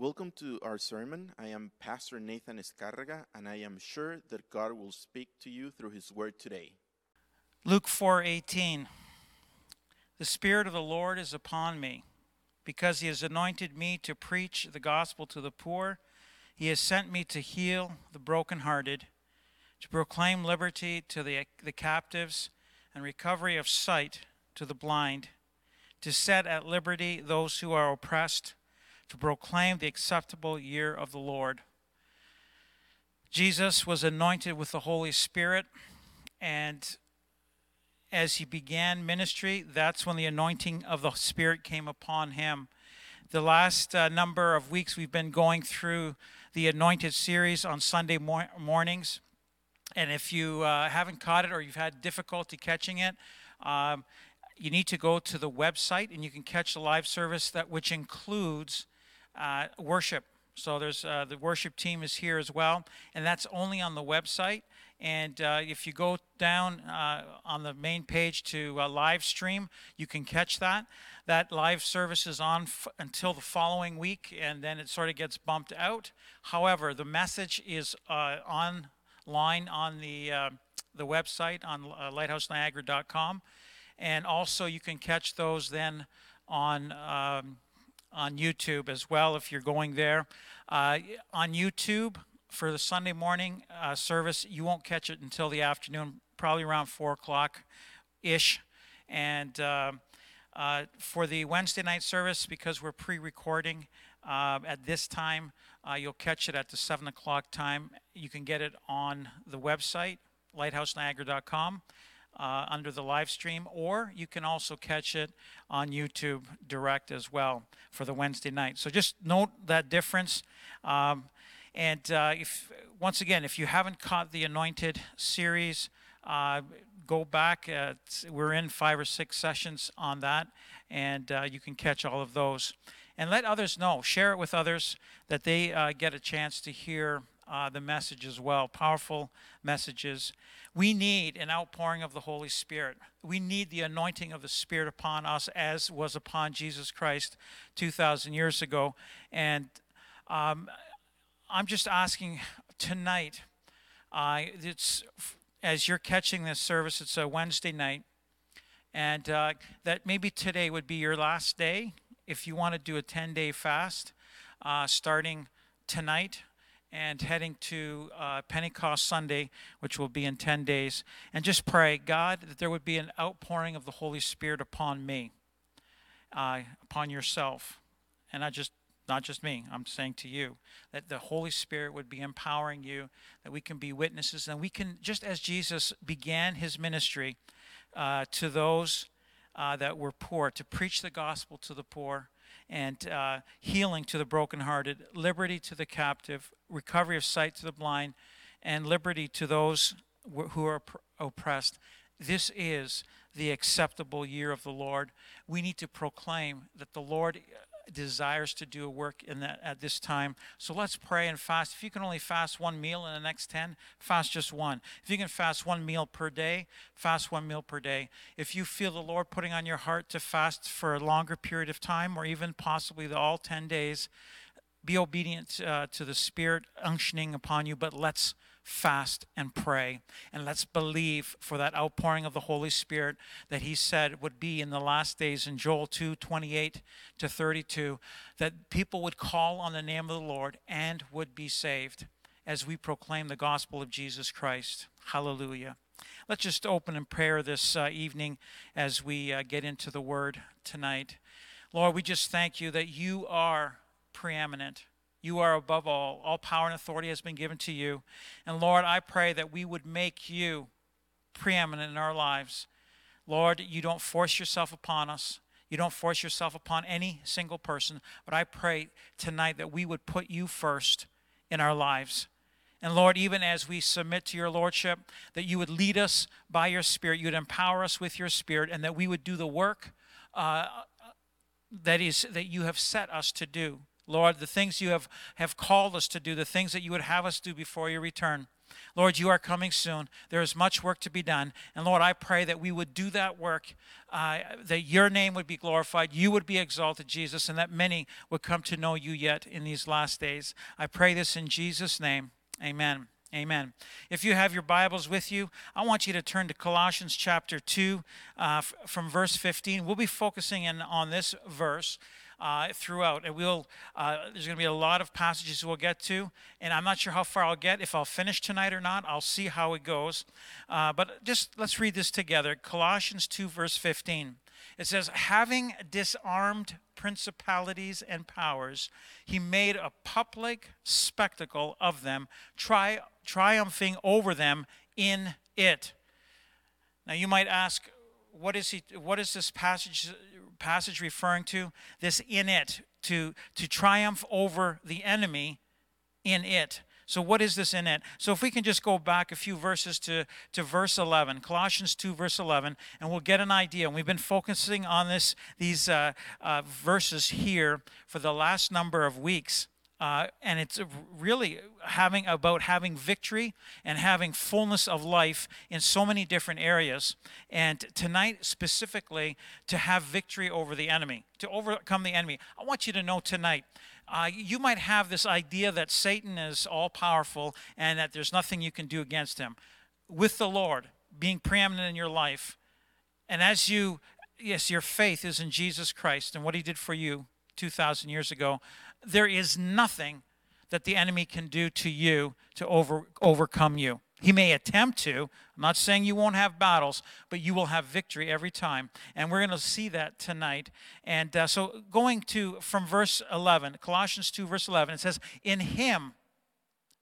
Welcome to our sermon. I am Pastor Nathan Escarraga, and I am sure that God will speak to you through His Word today. Luke 4:18 The spirit of the Lord is upon me because he has anointed me to preach the gospel to the poor he has sent me to heal the brokenhearted to proclaim liberty to the, the captives and recovery of sight to the blind to set at liberty those who are oppressed to proclaim the acceptable year of the Lord Jesus was anointed with the Holy Spirit and as he began ministry, that's when the anointing of the Spirit came upon him. The last uh, number of weeks, we've been going through the Anointed series on Sunday mor- mornings. And if you uh, haven't caught it or you've had difficulty catching it, um, you need to go to the website and you can catch the live service that which includes uh, worship. So there's uh, the worship team is here as well, and that's only on the website. And uh, if you go down uh, on the main page to uh, live stream, you can catch that. That live service is on f- until the following week, and then it sort of gets bumped out. However, the message is uh, online on the the website on lighthouseniagara.com, and also you can catch those then on. Um, on YouTube as well, if you're going there. Uh, on YouTube, for the Sunday morning uh, service, you won't catch it until the afternoon, probably around 4 o'clock ish. And uh, uh, for the Wednesday night service, because we're pre recording uh, at this time, uh, you'll catch it at the 7 o'clock time. You can get it on the website, lighthouseniagara.com. Uh, under the live stream, or you can also catch it on YouTube direct as well for the Wednesday night. So just note that difference. Um, and uh, if once again, if you haven't caught the Anointed series, uh, go back. Uh, we're in five or six sessions on that, and uh, you can catch all of those. And let others know. Share it with others that they uh, get a chance to hear uh, the message as well. Powerful messages. We need an outpouring of the Holy Spirit. We need the anointing of the Spirit upon us as was upon Jesus Christ 2,000 years ago. And um, I'm just asking tonight, uh, it's, as you're catching this service, it's a Wednesday night, and uh, that maybe today would be your last day if you want to do a 10 day fast uh, starting tonight and heading to uh, Pentecost Sunday, which will be in 10 days. And just pray, God, that there would be an outpouring of the Holy Spirit upon me, uh, upon yourself. And not just not just me, I'm saying to you, that the Holy Spirit would be empowering you, that we can be witnesses, and we can, just as Jesus began his ministry uh, to those uh, that were poor, to preach the gospel to the poor, and uh, healing to the brokenhearted, liberty to the captive, recovery of sight to the blind, and liberty to those who are oppressed. This is the acceptable year of the Lord. We need to proclaim that the Lord desires to do a work in that at this time. So let's pray and fast. If you can only fast one meal in the next 10, fast just one. If you can fast one meal per day, fast one meal per day. If you feel the Lord putting on your heart to fast for a longer period of time or even possibly the all 10 days, be obedient uh, to the Spirit unctioning upon you, but let's fast and pray. And let's believe for that outpouring of the Holy Spirit that He said would be in the last days in Joel 2 28 to 32, that people would call on the name of the Lord and would be saved as we proclaim the gospel of Jesus Christ. Hallelujah. Let's just open in prayer this uh, evening as we uh, get into the word tonight. Lord, we just thank you that you are preeminent. You are above all. All power and authority has been given to you. And Lord, I pray that we would make you preeminent in our lives. Lord, you don't force yourself upon us. You don't force yourself upon any single person. But I pray tonight that we would put you first in our lives. And Lord, even as we submit to your Lordship, that you would lead us by your Spirit, you would empower us with your Spirit, and that we would do the work uh, that is that you have set us to do. Lord, the things you have, have called us to do, the things that you would have us do before you return. Lord, you are coming soon. There is much work to be done. And Lord, I pray that we would do that work, uh, that your name would be glorified, you would be exalted, Jesus, and that many would come to know you yet in these last days. I pray this in Jesus' name. Amen. Amen. If you have your Bibles with you, I want you to turn to Colossians chapter 2 uh, f- from verse 15. We'll be focusing in on this verse uh, throughout. And we'll, uh, there's going to be a lot of passages we'll get to. And I'm not sure how far I'll get, if I'll finish tonight or not. I'll see how it goes. Uh, but just let's read this together Colossians 2, verse 15. It says, Having disarmed principalities and powers, he made a public spectacle of them, tri- triumphing over them in it. Now you might ask, what is he what is this passage passage referring to? This in it, to to triumph over the enemy in it. So what is this in it? So if we can just go back a few verses to, to verse 11, Colossians 2, verse 11, and we'll get an idea. And we've been focusing on this, these uh, uh, verses here for the last number of weeks. Uh, and it's really having about having victory and having fullness of life in so many different areas. And tonight, specifically, to have victory over the enemy, to overcome the enemy. I want you to know tonight uh, you might have this idea that Satan is all powerful and that there's nothing you can do against him. With the Lord being preeminent in your life, and as you, yes, your faith is in Jesus Christ and what he did for you 2,000 years ago, there is nothing that the enemy can do to you to over, overcome you. He may attempt to. I'm not saying you won't have battles, but you will have victory every time. And we're going to see that tonight. And uh, so, going to from verse 11, Colossians 2, verse 11, it says, In him,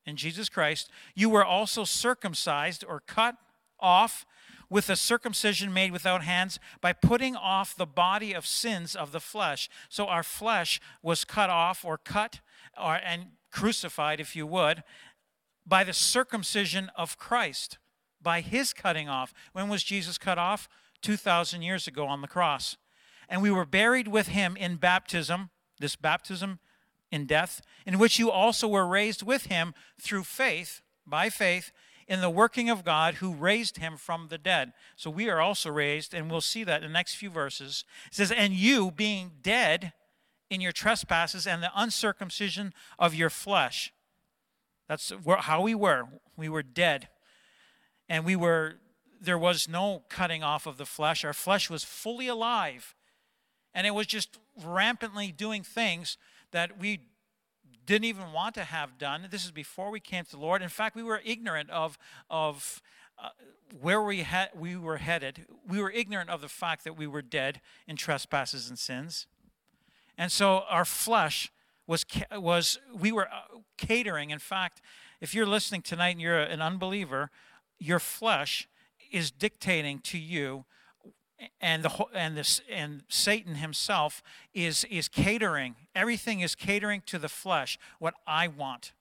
in Jesus Christ, you were also circumcised or cut off with a circumcision made without hands by putting off the body of sins of the flesh. So our flesh was cut off or cut or, and crucified, if you would, by the circumcision of Christ, by his cutting off. When was Jesus cut off? 2,000 years ago on the cross. And we were buried with him in baptism, this baptism in death, in which you also were raised with him through faith, by faith, in the working of God who raised him from the dead. So we are also raised, and we'll see that in the next few verses. It says, And you being dead in your trespasses and the uncircumcision of your flesh that's how we were. We were dead. And we were, there was no cutting off of the flesh. Our flesh was fully alive. And it was just rampantly doing things that we didn't even want to have done. This is before we came to the Lord. In fact, we were ignorant of, of uh, where we, ha- we were headed. We were ignorant of the fact that we were dead in trespasses and sins. And so our flesh was, was we were uh, catering. In fact, if you're listening tonight and you're an unbeliever, your flesh is dictating to you and the and this and Satan himself is is catering. Everything is catering to the flesh. What I want.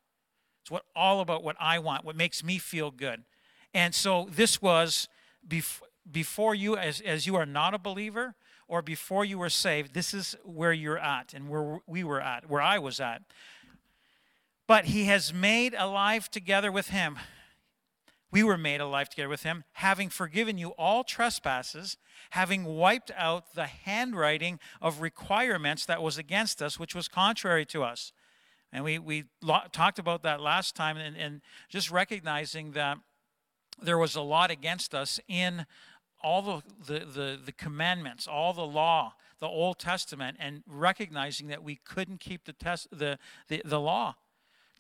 It's what all about what I want. What makes me feel good. And so this was bef- before you, as as you are not a believer or before you were saved. This is where you're at and where we were at, where I was at. But he has made alive together with him. We were made alive together with him, having forgiven you all trespasses, having wiped out the handwriting of requirements that was against us, which was contrary to us. And we, we talked about that last time, and, and just recognizing that there was a lot against us in all the, the, the, the, commandments, all the law, the Old Testament, and recognizing that we couldn't keep the, test, the, the, the law.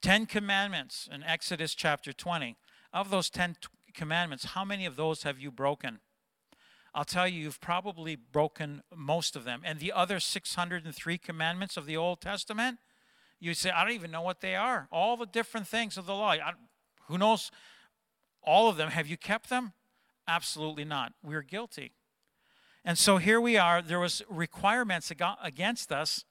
Ten commandments in Exodus chapter 20. Of those ten t- commandments, how many of those have you broken? I'll tell you, you've probably broken most of them. And the other 603 commandments of the Old Testament, you say, I don't even know what they are. All the different things of the law. I, who knows all of them? Have you kept them? Absolutely not. We're guilty. And so here we are. There was requirements against us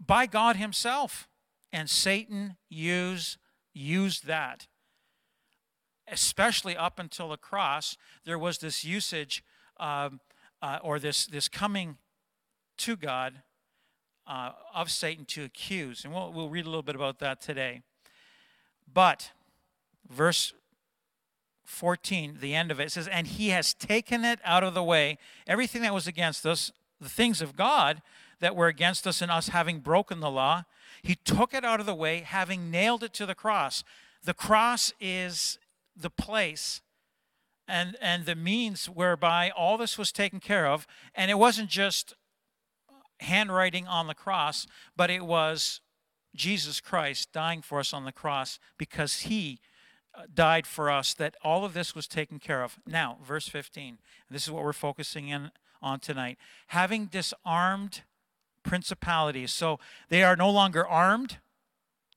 by God himself. And Satan used, used that. Especially up until the cross, there was this usage um, uh, or this, this coming to God uh, of Satan to accuse. And we'll, we'll read a little bit about that today. But, verse 14, the end of it, it says, And he has taken it out of the way, everything that was against us, the things of God that were against us and us having broken the law, he took it out of the way, having nailed it to the cross. The cross is the place and, and the means whereby all this was taken care of. And it wasn't just handwriting on the cross, but it was Jesus Christ dying for us on the cross because he uh, died for us, that all of this was taken care of. Now, verse 15, this is what we're focusing in on tonight. Having disarmed principalities. So they are no longer armed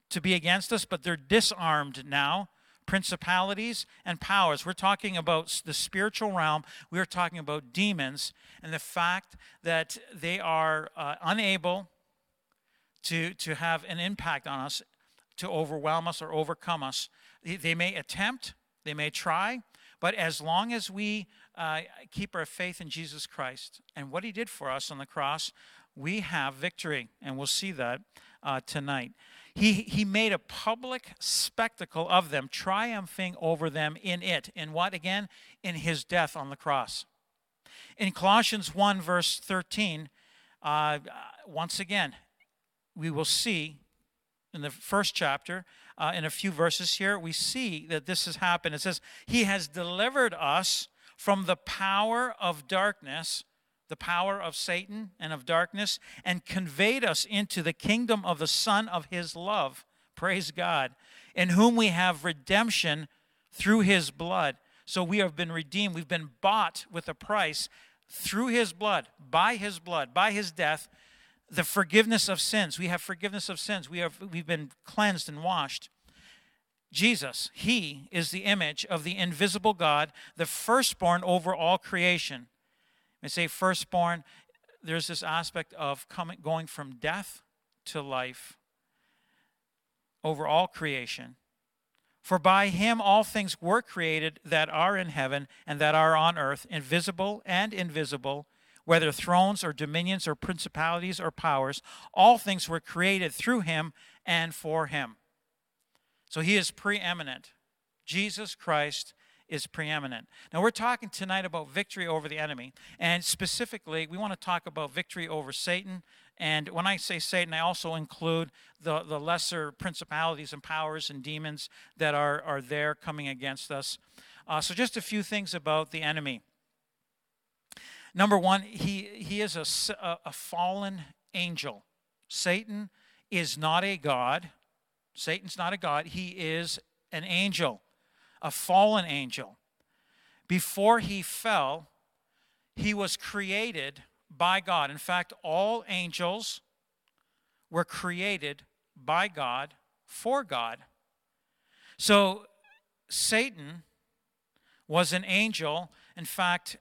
to be against us, but they're disarmed now. Principalities and powers. We're talking about the spiritual realm. We're talking about demons and the fact that they are uh, unable to, to have an impact on us, to overwhelm us or overcome us. They, they may attempt, they may try, but as long as we uh, keep our faith in Jesus Christ and what He did for us on the cross, we have victory, and we'll see that uh, tonight. He, he made a public spectacle of them, triumphing over them in it. In what again? In his death on the cross. In Colossians 1, verse 13, uh, once again, we will see in the first chapter, uh, in a few verses here, we see that this has happened. It says, He has delivered us from the power of darkness the power of Satan and of darkness and conveyed us into the kingdom of the Son of His love. Praise God. In whom we have redemption through His blood. So we have been redeemed. We've been bought with a price through His blood, by His blood, by His death. The forgiveness of sins. We have forgiveness of sins. We have, we've been cleansed and washed. Jesus, He is the image of the invisible God, the firstborn over all creation. I say firstborn, there's this aspect of coming, going from death to life over all creation. For by him all things were created that are in heaven and that are on earth, invisible and invisible, whether thrones or dominions or principalities or powers, all things were created through him and for him. So he is preeminent. Jesus Christ is preeminent. Now, we're talking tonight about victory over the enemy. And specifically, we want to talk about victory over Satan. And when I say Satan, I also include the, the lesser principalities and powers and demons that are, are there coming against us. Uh, so, just a few things about the enemy. Number one, he, he is a, a fallen angel. Satan is not a God. Satan's not a God. He is an angel a fallen angel. Before he fell, he was created by God. In fact, all angels were created by God for God. So Satan was an angel. In fact,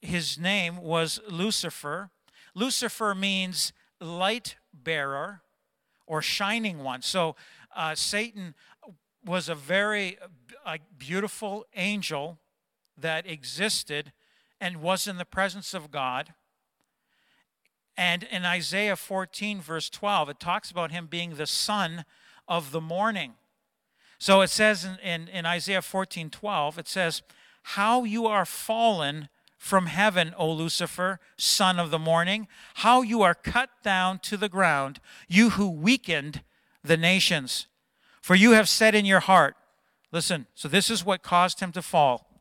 his name was Lucifer. Lucifer means light bearer or shining one. So uh, Satan was a very a beautiful angel that existed and was in the presence of God. And in Isaiah 14, verse 12, it talks about him being the son of the morning. So it says in, in, in Isaiah 14, 12, it says, How you are fallen from heaven, O Lucifer, son of the morning, how you are cut down to the ground, you who weakened the nations. For you have said in your heart, listen, so this is what caused him to fall.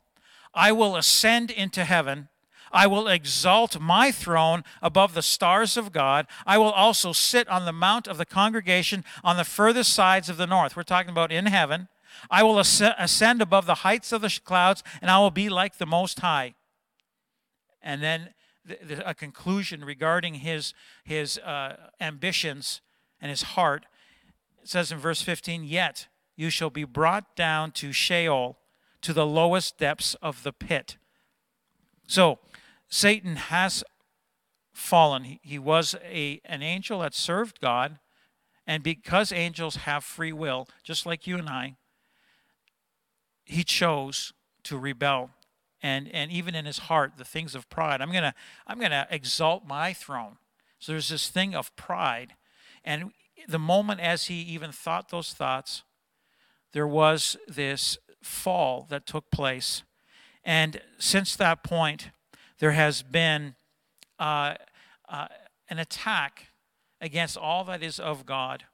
I will ascend into heaven. I will exalt my throne above the stars of God. I will also sit on the mount of the congregation on the furthest sides of the north. We're talking about in heaven. I will ascend above the heights of the clouds, and I will be like the Most High. And then a conclusion regarding his, his uh, ambitions and his heart it says in verse 15, Yet you shall be brought down to Sheol, to the lowest depths of the pit. So, Satan has fallen. He, he was a, an angel that served God, and because angels have free will, just like you and I, he chose to rebel. And, and even in his heart, the things of pride. I'm gonna I'm gonna exalt my throne. So there's this thing of pride, and the moment as he even thought those thoughts, there was this fall that took place. And since that point, there has been uh, uh, an attack against all that is of God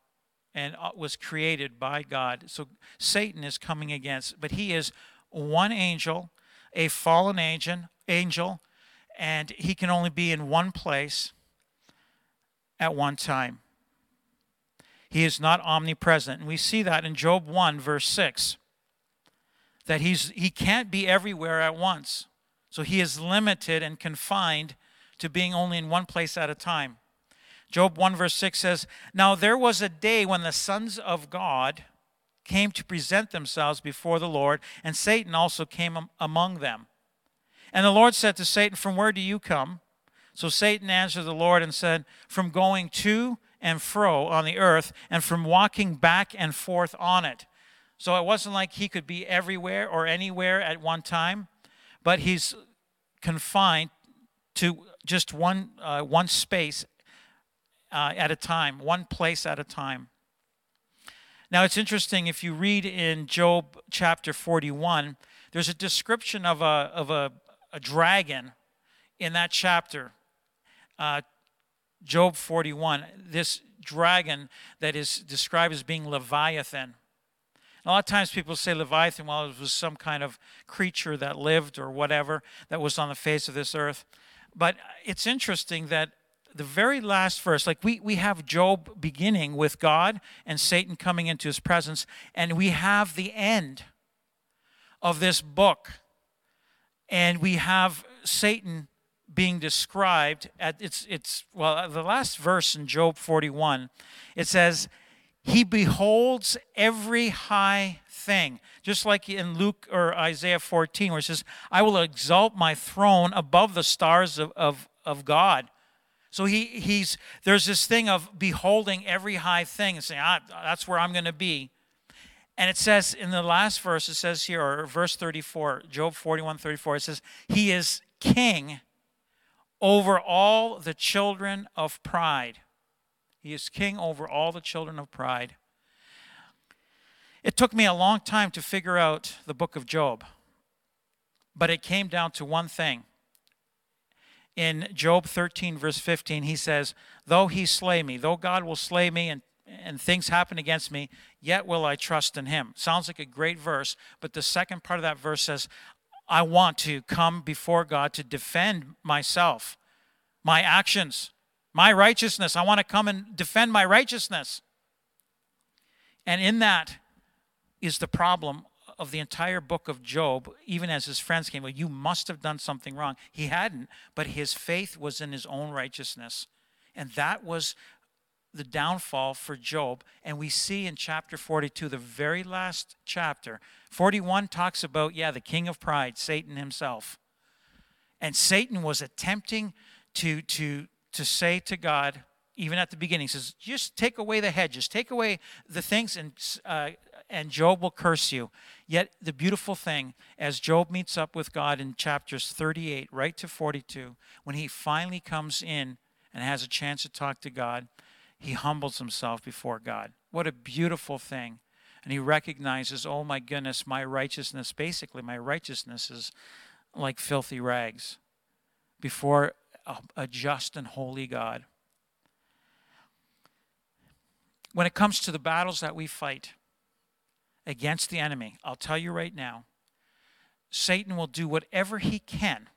and uh, was created by God. So Satan is coming against, but he is one angel, a fallen angel, angel, and he can only be in one place at one time. He is not omnipresent. And we see that in Job 1, verse 6, that he's, he can't be everywhere at once. So he is limited and confined to being only in one place at a time. Job 1, verse 6 says, Now there was a day when the sons of God came to present themselves before the Lord, and Satan also came among them. And the Lord said to Satan, From where do you come? So Satan answered the Lord and said, From going to and fro on the earth, and from walking back and forth on it. So it wasn't like he could be everywhere or anywhere at one time, but he's confined to just one, uh, one space uh, at a time, one place at a time. Now it's interesting if you read in Job chapter 41, there's a description of a, of a, a dragon in that chapter. Uh, Job 41, this dragon that is described as being Leviathan. A lot of times people say Leviathan, well, it was some kind of creature that lived or whatever that was on the face of this earth. But it's interesting that the very last verse, like we, we have Job beginning with God and Satan coming into his presence, and we have the end of this book, and we have Satan being described at its its well the last verse in Job 41 it says he beholds every high thing just like in Luke or Isaiah 14 where it says I will exalt my throne above the stars of, of, of God so he, he's, there's this thing of beholding every high thing and saying, ah, that's where I'm going to be. And it says in the last verse, it says here, or verse 34, Job 41 34, it says, He is king over all the children of pride. He is king over all the children of pride. It took me a long time to figure out the book of Job, but it came down to one thing in Job 13, verse 15, he says, Though he slay me, though God will slay me and, and things happen against me, yet will I trust in him. Sounds like a great verse, but the second part of that verse says, I want to come before God to defend myself, my actions, my righteousness. I want to come and defend my righteousness. And in that is the problem of the entire book of Job, even as his friends came, well, you must have done something wrong. He hadn't, but his faith was in his own righteousness. And that was the downfall for Job. And we see in chapter 42, the very last chapter, 41 talks about, yeah, the king of pride, Satan himself. And Satan was attempting to, to, to say to God, even at the beginning, says, just take away the hedges, take away the things, and uh, and Job will curse you. Yet, the beautiful thing, as Job meets up with God in chapters 38 right to 42, when he finally comes in and has a chance to talk to God, he humbles himself before God. What a beautiful thing. And he recognizes, oh my goodness, my righteousness, basically, my righteousness is like filthy rags before a, a just and holy God. When it comes to the battles that we fight, against the enemy, I'll tell you right now, Satan will do whatever he can.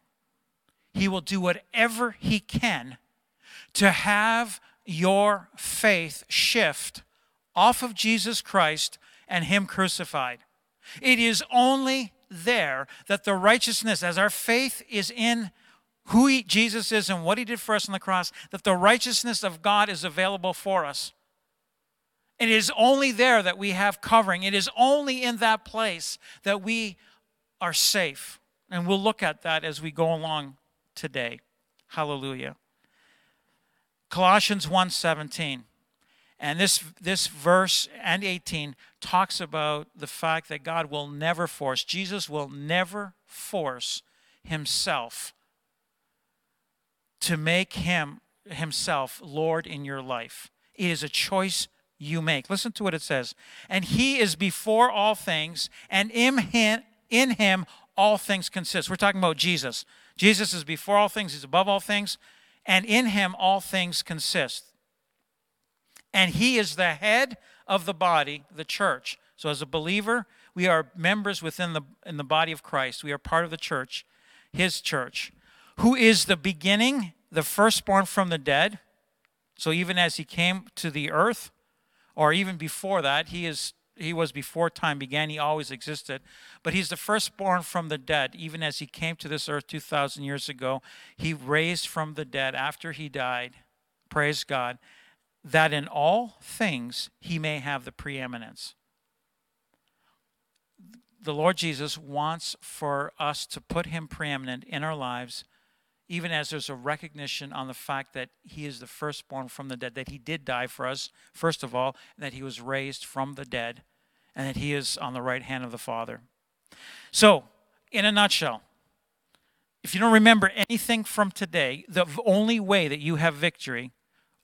He will do whatever he can to have your faith shift off of Jesus Christ and him crucified. It is only there that the righteousness, as our faith is in who he, Jesus is and what he did for us on the cross, that the righteousness of God is available for us. It is only there that we have covering. It is only in that place that we are safe. And we'll look at that as we go along today. Hallelujah. Colossians 1:17. And this this verse and 18 talks about the fact that God will never force, Jesus will never force himself to make him himself Lord in your life. It is a choice you make. Listen to what it says. And he is before all things, and in him, in him all things consist. We're talking about Jesus. Jesus is before all things, he's above all things, and in him all things consist. And he is the head of the body, the church. So as a believer, we are members within the in the body of Christ. We are part of the church, his church, who is the beginning, the firstborn from the dead. So even as he came to the earth, or even before that, he is he was before time began, he always existed. But he's the firstborn from the dead, even as he came to this earth 2,000 years ago. He raised from the dead after he died, praise God, that in all things he may have the preeminence. The Lord Jesus wants for us to put him preeminent in our lives even as there's a recognition on the fact that he is the firstborn from the dead, that he did die for us, first of all, and that he was raised from the dead, and that he is on the right hand of the Father. So, in a nutshell, if you don't remember anything from today, the only way that you have victory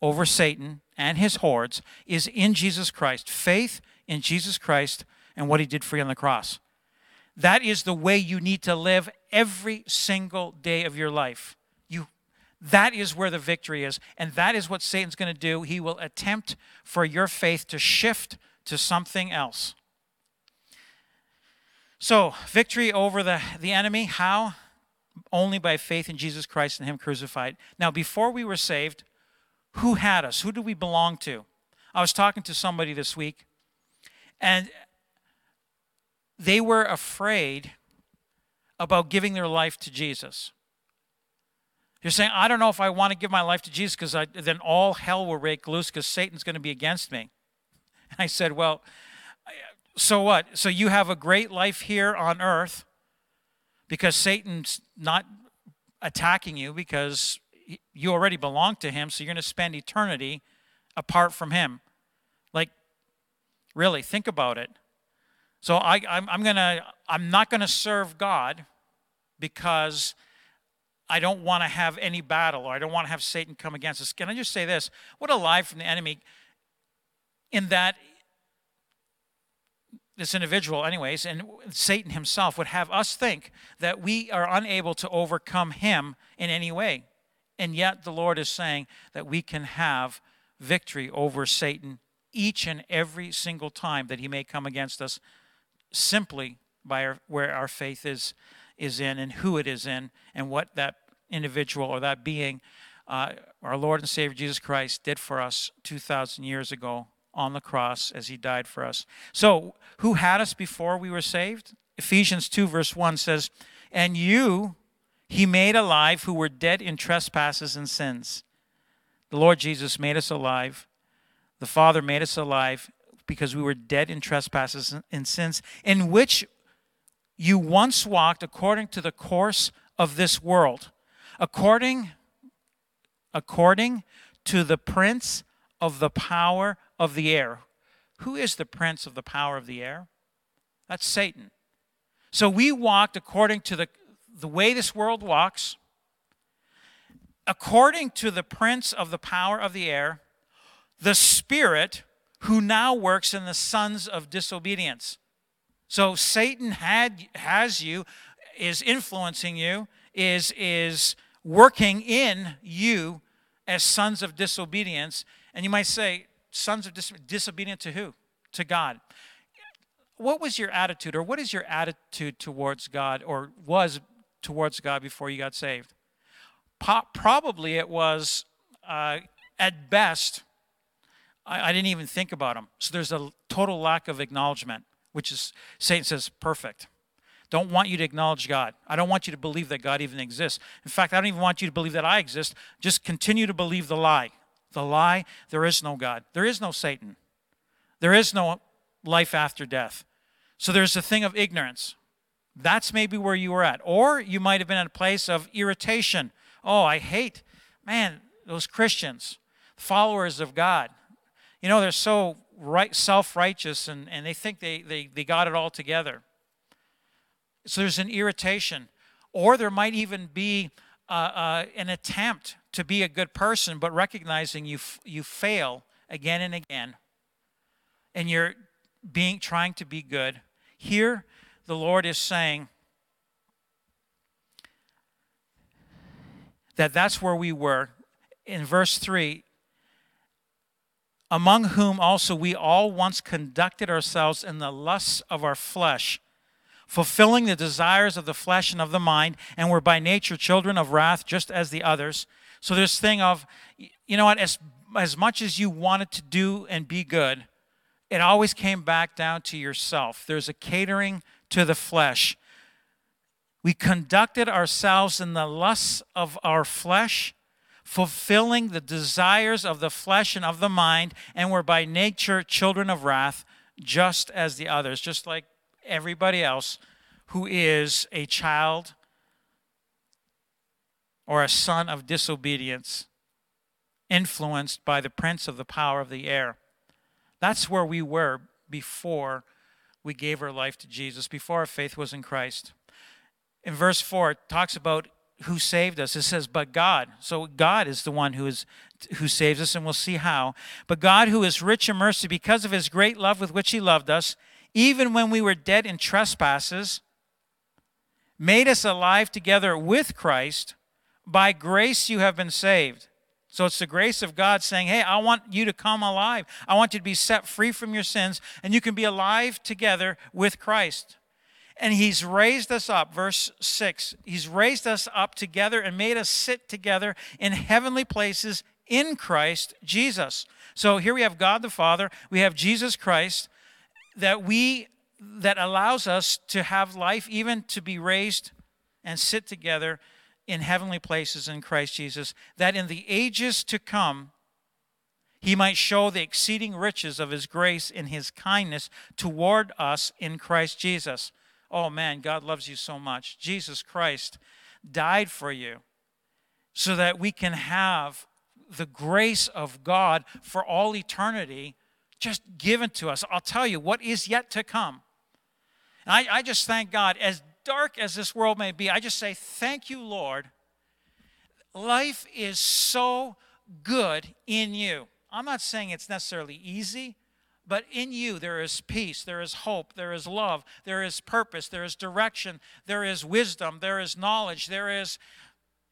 over Satan and his hordes is in Jesus Christ. Faith in Jesus Christ and what he did for you on the cross. That is the way you need to live every single day of your life. You that is where the victory is, and that is what Satan's going to do. He will attempt for your faith to shift to something else. So, victory over the, the enemy, how? Only by faith in Jesus Christ and Him crucified. Now, before we were saved, who had us? Who do we belong to? I was talking to somebody this week, and they were afraid about giving their life to Jesus. You're saying, I don't know if I want to give my life to Jesus because then all hell will break loose because Satan's going to be against me. And I said, Well, so what? So you have a great life here on earth because Satan's not attacking you because you already belong to him, so you're going to spend eternity apart from him. Like, really, think about it. So I, I'm, I'm gonna, I'm not going to serve God because I don't want to have any battle or I don't want to have Satan come against us. Can I just say this? What a lie from the enemy in that this individual, anyways, and Satan himself would have us think that we are unable to overcome him in any way. And yet the Lord is saying that we can have victory over Satan each and every single time that he may come against us simply by our, where our faith is is in and who it is in and what that individual or that being uh, our Lord and Savior Jesus Christ did for us 2,000 years ago on the cross as he died for us. So, who had us before we were saved? Ephesians 2, verse 1 says, And you he made alive who were dead in trespasses and sins. The Lord Jesus made us alive. The Father made us alive because we were dead in trespasses and sins, in which you once walked according to the course of this world, according, according to the prince of the power of the air. Who is the prince of the power of the air? That's Satan. So we walked according to the, the way this world walks, according to the prince of the power of the air, the spirit who now works in the sons of disobedience. So Satan had has you, is influencing you, is is working in you as sons of disobedience. And you might say, sons of dis- disobedient to who? To God. What was your attitude, or what is your attitude towards God, or was towards God before you got saved? Po- probably it was, uh, at best, I, I didn't even think about him. So there's a total lack of acknowledgement, which is, Satan says, perfect. Don't want you to acknowledge God. I don't want you to believe that God even exists. In fact, I don't even want you to believe that I exist. Just continue to believe the lie. The lie, there is no God. There is no Satan. There is no life after death. So there's a thing of ignorance. That's maybe where you were at. Or you might have been at a place of irritation. Oh, I hate, man, those Christians, followers of God. You know, they're so right, self righteous and, and they think they, they, they got it all together. So there's an irritation. Or there might even be uh, uh, an attempt to be a good person, but recognizing you, you fail again and again. and you're being trying to be good. Here, the Lord is saying that that's where we were. In verse 3, among whom also we all once conducted ourselves in the lusts of our flesh, fulfilling the desires of the flesh and of the mind, and were by nature children of wrath, just as the others. So this thing of, you know what, as, as much as you wanted to do and be good, it always came back down to yourself. There's a catering to the flesh. We conducted ourselves in the lusts of our flesh, fulfilling the desires of the flesh and of the mind, and were by nature children of wrath, just as the others, just like everybody else who is a child or a son of disobedience, influenced by the prince of the power of the air. That's where we were before we gave our life to Jesus, before our faith was in Christ. In verse 4, it talks about who saved us. It says, but God. So God is the one who is who saves us, and we'll see how. But God, who is rich in mercy, because of his great love with which he loved us, even when we were dead in trespasses, made us alive together with Christ. By grace you have been saved. So it's the grace of God saying, Hey, I want you to come alive. I want you to be set free from your sins, and you can be alive together with Christ. And He's raised us up, verse 6. He's raised us up together and made us sit together in heavenly places in Christ Jesus. So here we have God the Father, we have Jesus Christ that we that allows us to have life even to be raised and sit together in heavenly places in Christ Jesus, that in the ages to come, he might show the exceeding riches of his grace in his kindness toward us in Christ Jesus. Oh man, God loves you so much. Jesus Christ died for you so that we can have the grace of God for all eternity just given to us. I'll tell you what is yet to come. And I, I just thank God, as dark as this world may be, I just say, Thank you, Lord. Life is so good in you. I'm not saying it's necessarily easy, but in you there is peace, there is hope, there is love, there is purpose, there is direction, there is wisdom, there is knowledge, there is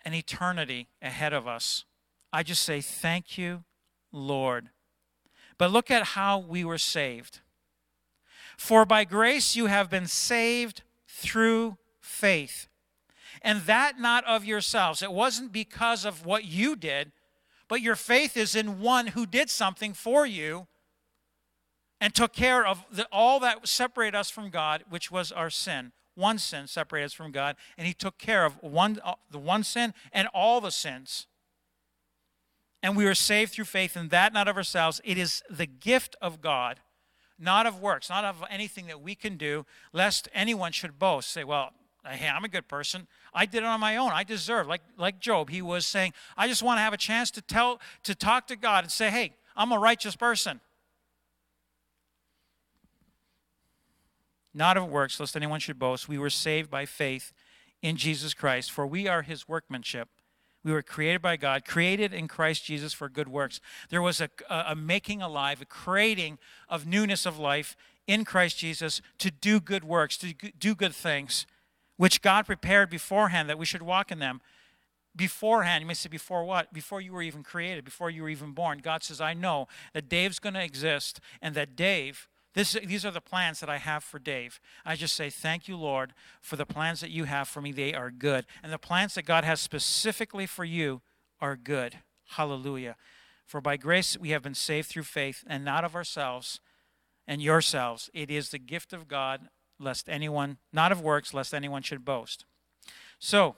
an eternity ahead of us. I just say, Thank you, Lord. But look at how we were saved. For by grace you have been saved through faith. And that not of yourselves. It wasn't because of what you did, but your faith is in one who did something for you and took care of the, all that separated us from God, which was our sin. One sin separated us from God, and He took care of one, uh, the one sin and all the sins. And we were saved through faith, and that not of ourselves. It is the gift of God not of works, not of anything that we can do, lest anyone should boast. Say, well, hey, I'm a good person. I did it on my own. I deserve. Like like Job, he was saying, I just want to have a chance to tell to talk to God and say, hey, I'm a righteous person. Not of works, lest anyone should boast. We were saved by faith in Jesus Christ, for we are his workmanship we were created by God, created in Christ Jesus for good works. There was a, a, making alive, a creating of newness of life in Christ Jesus to do good works, to do good things, which God prepared beforehand that we should walk in them. Beforehand, you may say, before what? Before you were even created, before you were even born. God says, I know that Dave's going to exist and that Dave this, these are the plans that I have for Dave. I just say, Thank you, Lord, for the plans that you have for me. They are good. And the plans that God has specifically for you are good. Hallelujah. For by grace we have been saved through faith, and not of ourselves and yourselves. It is the gift of God, lest anyone, not of works, lest anyone should boast. So,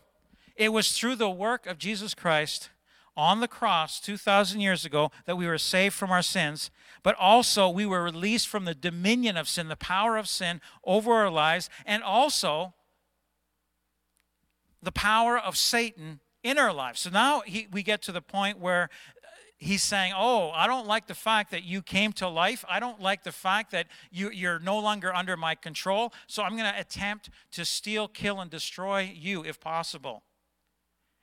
it was through the work of Jesus Christ on the cross 2,000 years ago that we were saved from our sins, but also we were released from the dominion of sin, the power of sin over our lives, and also the power of Satan in our lives. So now he, we get to the point where uh, he's saying, Oh, I don't like the fact that you came to life. I don't like the fact that you, you're no longer under my control. So I'm going to attempt to steal, kill, and destroy you if possible.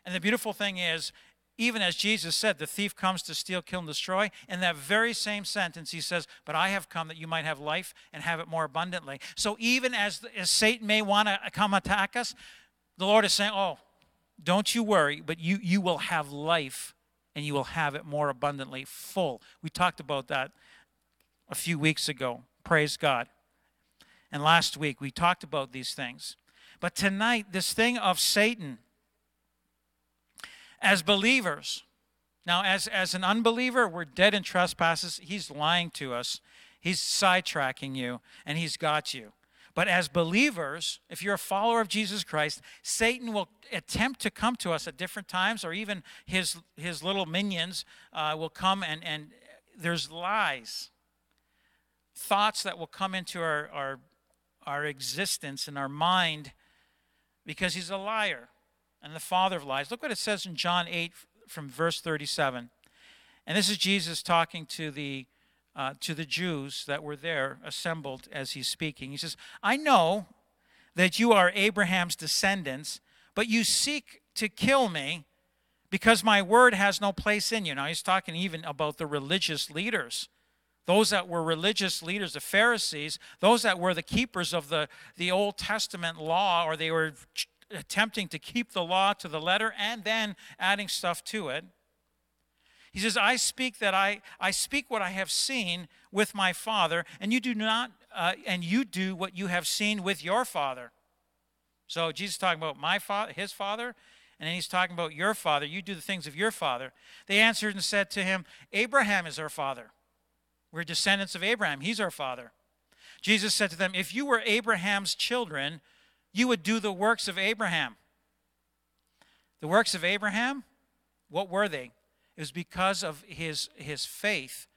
And the beautiful thing is, even as Jesus said, the thief comes to steal, kill, and destroy. In that very same sentence, he says, But I have come that you might have life and have it more abundantly. So even as, as Satan may want to come attack us, the Lord is saying, Oh, don't you worry, but you, you will have life and you will have it more abundantly, full. We talked about that a few weeks ago. Praise God. And last week we talked about these things. But tonight, this thing of Satan, as believers, now as, as an unbeliever, we're dead in trespasses. He's lying to us, he's sidetracking you, and he's got you. But as believers, if you're a follower of Jesus Christ, Satan will attempt to come to us at different times, or even his, his little minions uh, will come and, and there's lies, thoughts that will come into our, our, our existence and our mind because he's a liar and the father of lies. Look what it says in John 8 from verse 37. And this is Jesus talking to the uh, to the Jews that were there assembled as he's speaking. He says, I know that you are Abraham's descendants, but you seek to kill me because my word has no place in you. Now, he's talking even about the religious leaders. Those that were religious leaders, the Pharisees, those that were the keepers of the, the Old Testament law, or they were attempting to keep the law to the letter and then adding stuff to it. He says, I speak that I, I speak what I have seen with my father, and you do not, uh, and you do what you have seen with your father. So Jesus is talking about my father, his father, and then he's talking about your father. You do the things of your father. They answered and said to him, Abraham is our father. We're descendants of Abraham. He's our father. Jesus said to them, If you were Abraham's children, you would do the works of Abraham. The works of Abraham, what were they? It was because of his, his faith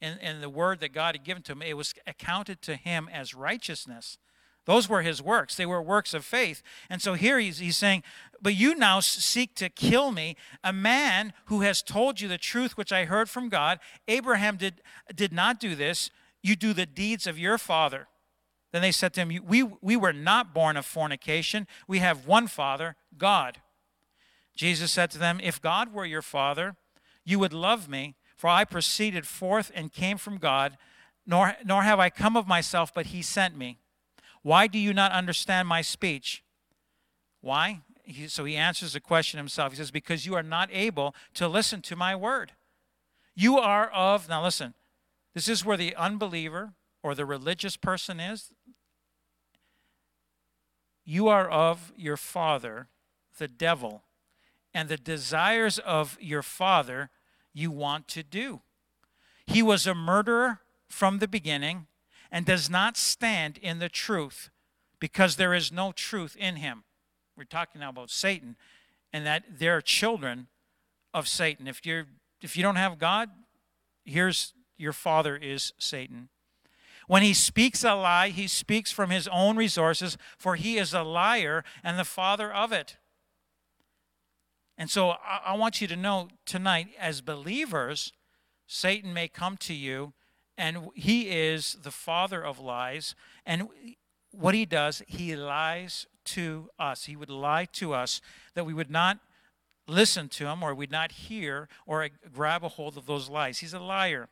in, in the word that God had given to him. It was accounted to him as righteousness. Those were his works. They were works of faith. And so here he's, he's saying, But you now seek to kill me, a man who has told you the truth which I heard from God. Abraham did, did not do this. You do the deeds of your father. Then they said to him, we, we were not born of fornication. We have one father, God. Jesus said to them, If God were your father, you would love me, for I proceeded forth and came from God, nor, nor have I come of myself, but he sent me. Why do you not understand my speech? Why? He, so he answers the question himself. He says, Because you are not able to listen to my word. You are of, now listen, this is where the unbeliever or the religious person is. You are of your father, the devil and the desires of your father you want to do. He was a murderer from the beginning and does not stand in the truth because there is no truth in him. We're talking now about Satan and that they're children of Satan. If you're if you don't have God, here's your father is Satan. When he speaks a lie, he speaks from his own resources, for he is a liar and the father of it. And so I, I want you to know tonight, as believers, Satan may come to you, and he is the father of lies. And what he does, he lies to us. He would lie to us that we would not listen to him or we'd not hear or grab a hold of those lies. He's a liar.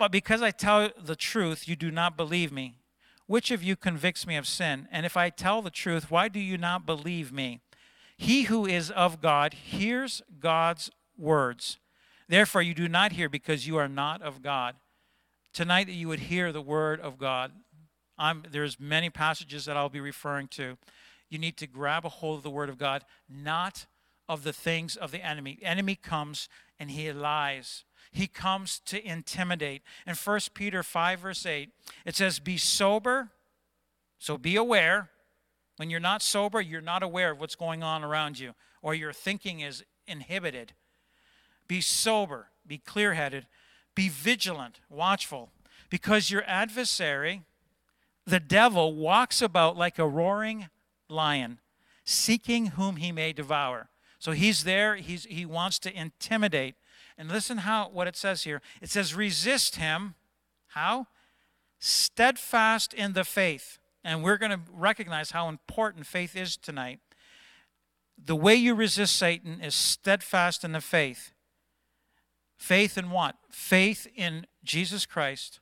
But because I tell the truth, you do not believe me. Which of you convicts me of sin? And if I tell the truth, why do you not believe me? He who is of God hears God's words. Therefore, you do not hear because you are not of God. Tonight, that you would hear the word of God. I'm, there's many passages that I'll be referring to. You need to grab a hold of the word of God, not of the things of the enemy. The enemy comes and he lies. He comes to intimidate. In 1 Peter 5, verse 8, it says, Be sober, so be aware when you're not sober, you're not aware of what's going on around you, or your thinking is inhibited. Be sober, be clear headed, be vigilant, watchful, because your adversary, the devil, walks about like a roaring lion, seeking whom he may devour. So he's there, he's, he wants to intimidate. And listen how what it says here. It says, resist him. How? Steadfast in the faith and we're going to recognize how important faith is tonight. the way you resist Satan is steadfast in the faith. Faith in what? Faith in Jesus Christ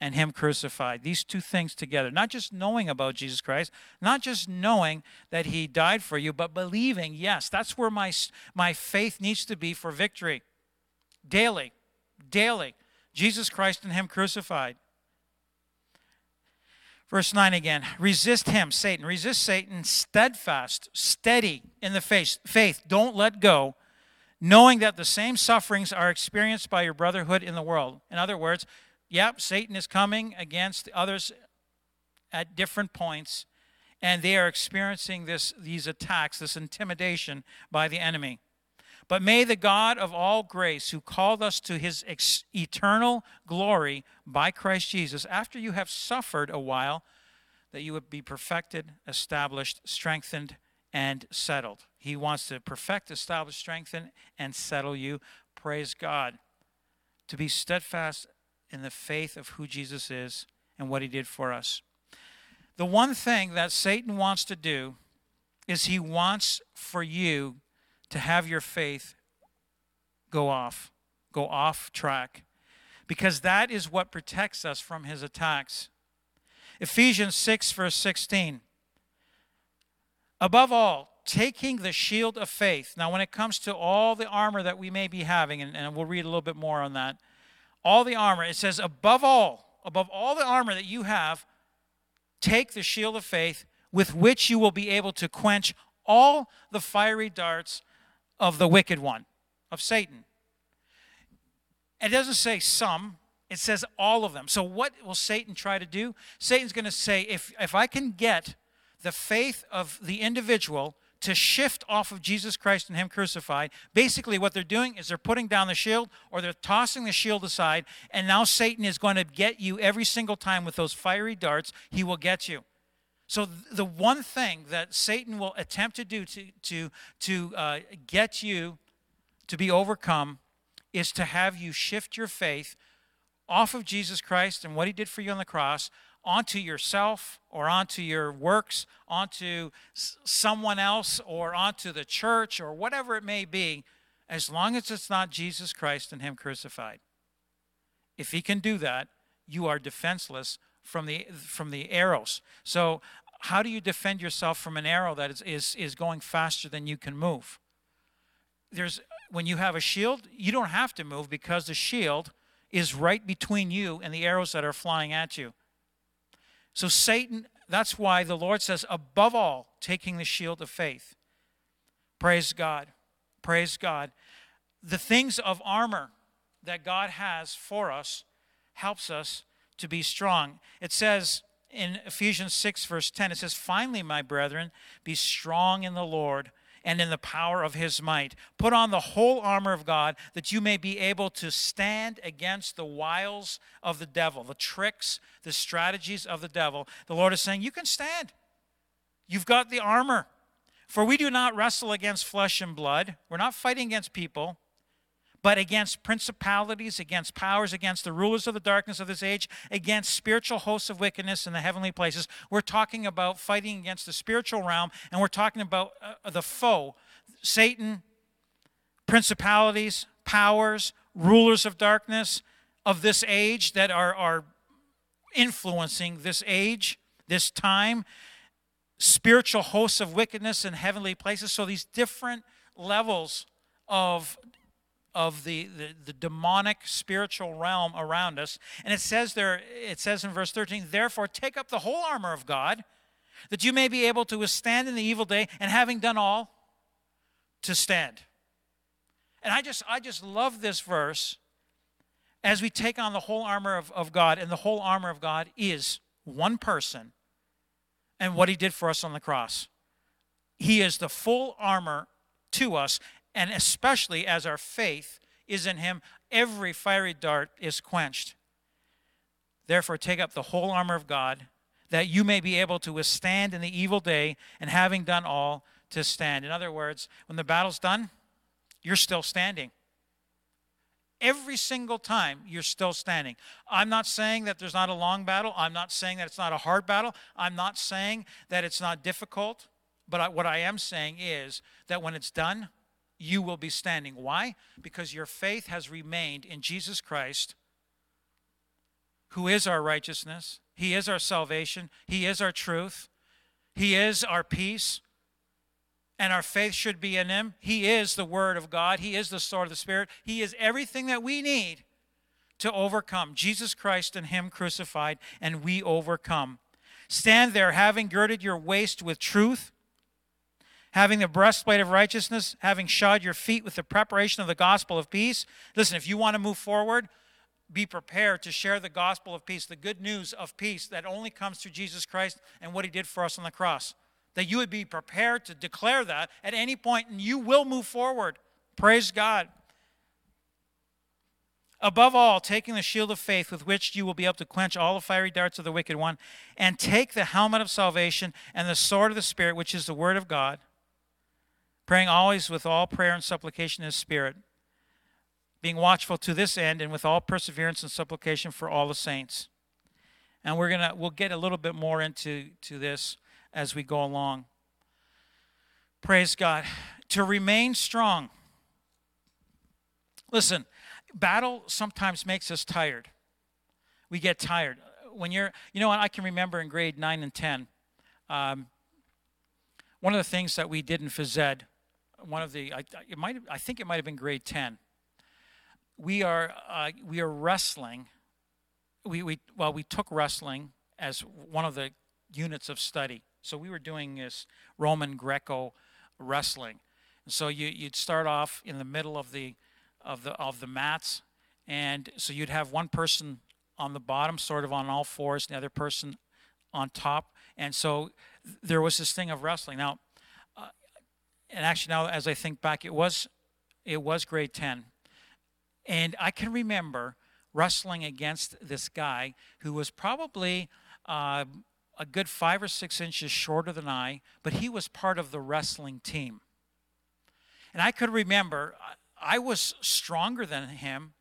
and Him crucified. These two things together. Not just knowing about Jesus Christ, not just knowing that He died for you, but believing, yes, that's where my, my faith needs to be for victory. Daily, daily. Jesus Christ and Him crucified. Verse 9 again resist him, Satan. Resist Satan steadfast, steady in the faith. Faith, don't let go, knowing that the same sufferings are experienced by your brotherhood in the world. In other words, yep, Satan is coming against others at different points, and they are experiencing this, these attacks, this intimidation by the enemy. But may the God of all grace, who called us to his ex- eternal glory by Christ Jesus, after you have suffered a while, that you would be perfected, established, strengthened, and settled. He wants to perfect, establish, strengthen, and settle you. Praise God. To be steadfast in the faith of who Jesus is and what he did for us. The one thing that Satan wants to do is he wants for you to have your faith go off, go off track, because that is what protects us from his attacks. Ephesians 6, verse 16. Above all, taking the shield of faith. Now, when it comes to all the armor that we may be having, and, and we'll read a little bit more on that, all the armor, it says, above all, above all the armor that you have, take the shield of faith with which you will be able to quench all the fiery darts of the wicked one, of Satan. It doesn't say some, it says all of them. So, what will Satan try to do? Satan's going to say, if, if I can get the faith of the individual to shift off of Jesus Christ and Him crucified, basically what they're doing is they're putting down the shield or they're tossing the shield aside, and now Satan is going to get you every single time with those fiery darts. He will get you. So, the one thing that Satan will attempt to do to, to, to uh, get you to be overcome is to have you shift your faith off of Jesus Christ and what he did for you on the cross onto yourself or onto your works, onto someone else or onto the church or whatever it may be, as long as it's not Jesus Christ and him crucified. If he can do that, you are defenseless from the from the arrows. So how do you defend yourself from an arrow that is, is, is going faster than you can move? There's, when you have a shield, you don't have to move because the shield is right between you and the arrows that are flying at you. So, Satan, that's why the Lord says, above all, taking the shield of faith. Praise God. Praise God. The things of armor that God has for us helps us to be strong. It says, in Ephesians 6, verse 10, it says, Finally, my brethren, be strong in the Lord and in the power of his might. Put on the whole armor of God that you may be able to stand against the wiles of the devil, the tricks, the strategies of the devil. The Lord is saying, You can stand. You've got the armor. For we do not wrestle against flesh and blood. We're not fighting against people but against principalities, against powers, against the rulers of the darkness of this age, against spiritual hosts of wickedness in the heavenly places. We're talking about fighting against the spiritual realm, and we're talking about uh, the foe Satan, principalities, powers, rulers of darkness of this age that are, are influencing this age, this time, spiritual hosts of wickedness in heavenly places. So these different levels of of the, the, the, demonic spiritual realm around us. And it says there, it says in verse 13, therefore take up the whole armor of God, that you may be able to withstand in the evil day, and having done all, to stand. And I just I just love this verse as we take on the whole armor of, of God, and the whole armor of God is one person and what he did for us on the cross. He is the full armor to us and especially as our faith is in him, every fiery dart is quenched. Therefore, take up the whole armor of God, that you may be able to withstand in the evil day, and having done all, to stand. In other words, when the battle's done, you're still standing. Every single time, you're still standing. I'm not saying that there's not a long battle. I'm not saying that it's not a hard battle. I'm not saying that it's not difficult. But I, what I am saying is that when it's done, you will be standing. Why? Because your faith has remained in Jesus Christ, who is our righteousness. He is our salvation. He is our truth. He is our peace. And our faith should be in Him. He is the Word of God. He is the sword of the Spirit. He is everything that we need to overcome. Jesus Christ and Him crucified, and we overcome. Stand there, having girded your waist with truth, having the breastplate of righteousness, having shod your feet with the preparation of the gospel of peace. Listen, if you want to move forward, be prepared to share the gospel of peace, the good news of peace that only comes through Jesus Christ and what he did for us on the cross. That you would be prepared to declare that at any point and you will move forward. Praise God. Above all, taking the shield of faith with which you will be able to quench all the fiery darts of the wicked one, and take the helmet of salvation and the sword of the Spirit, which is the word of God, praying always with all prayer and supplication in the Spirit being watchful to this end and with all perseverance and supplication for all the saints. And we're gonna we'll get a little bit more into to this as we go along. Praise God. To remain strong. Listen, battle sometimes makes us tired. We get tired. When you're, you know what, I can remember in grade 9 and 10, um, one of the things that we did in phys ed, one of the, I, it might, I think it might have been grade 10, we are uh, we are wrestling. We we well we took wrestling as one of the units of study. So we were doing this Roman Greco wrestling. And so you you'd start off in the middle of the of the of the mats, and so you'd have one person on the bottom, sort of on all fours, and the other person on top, and so there was this thing of wrestling. Now, and actually now as I think back, it was it was grade ten and I can remember wrestling against this guy who was probably uh, a good five or six inches shorter than I, but he was part of the wrestling team. And I could remember I was stronger than him,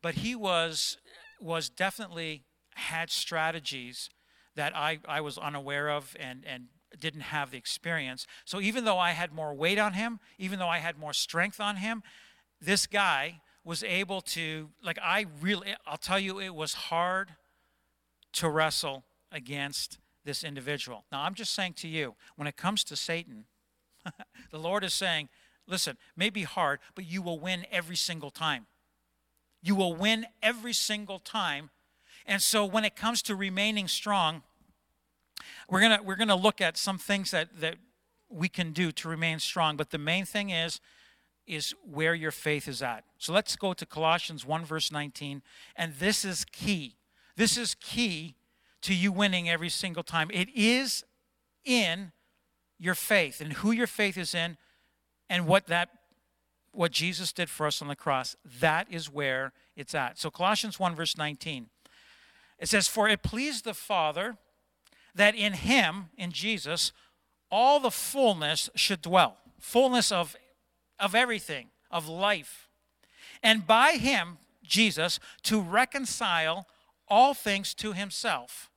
but he was was definitely had strategies that I, I was unaware of and, and didn't have the experience. So even though I had more weight on him, even though I had more strength on him, this guy was able to, like, I really, I'll tell you, it was hard to wrestle against this individual. Now, I'm just saying to you, when it comes to Satan, the Lord is saying, listen, may be hard, but you will win every single time. You will win every single time. And so when it comes to remaining strong, we're going to we're going to look at some things that that we can do to remain strong, but the main thing is is where your faith is at. So let's go to Colossians 1, verse 19. And this is key. This is key to you winning every single time. It is in your faith and who your faith is in and what that what Jesus did for us on the cross. That is where it's at. So Colossians 1 verse 19. It says for it pleased the Father that in him in Jesus all the fullness should dwell. Fullness of of everything, of life. And by him, Jesus, to reconcile all things to himself.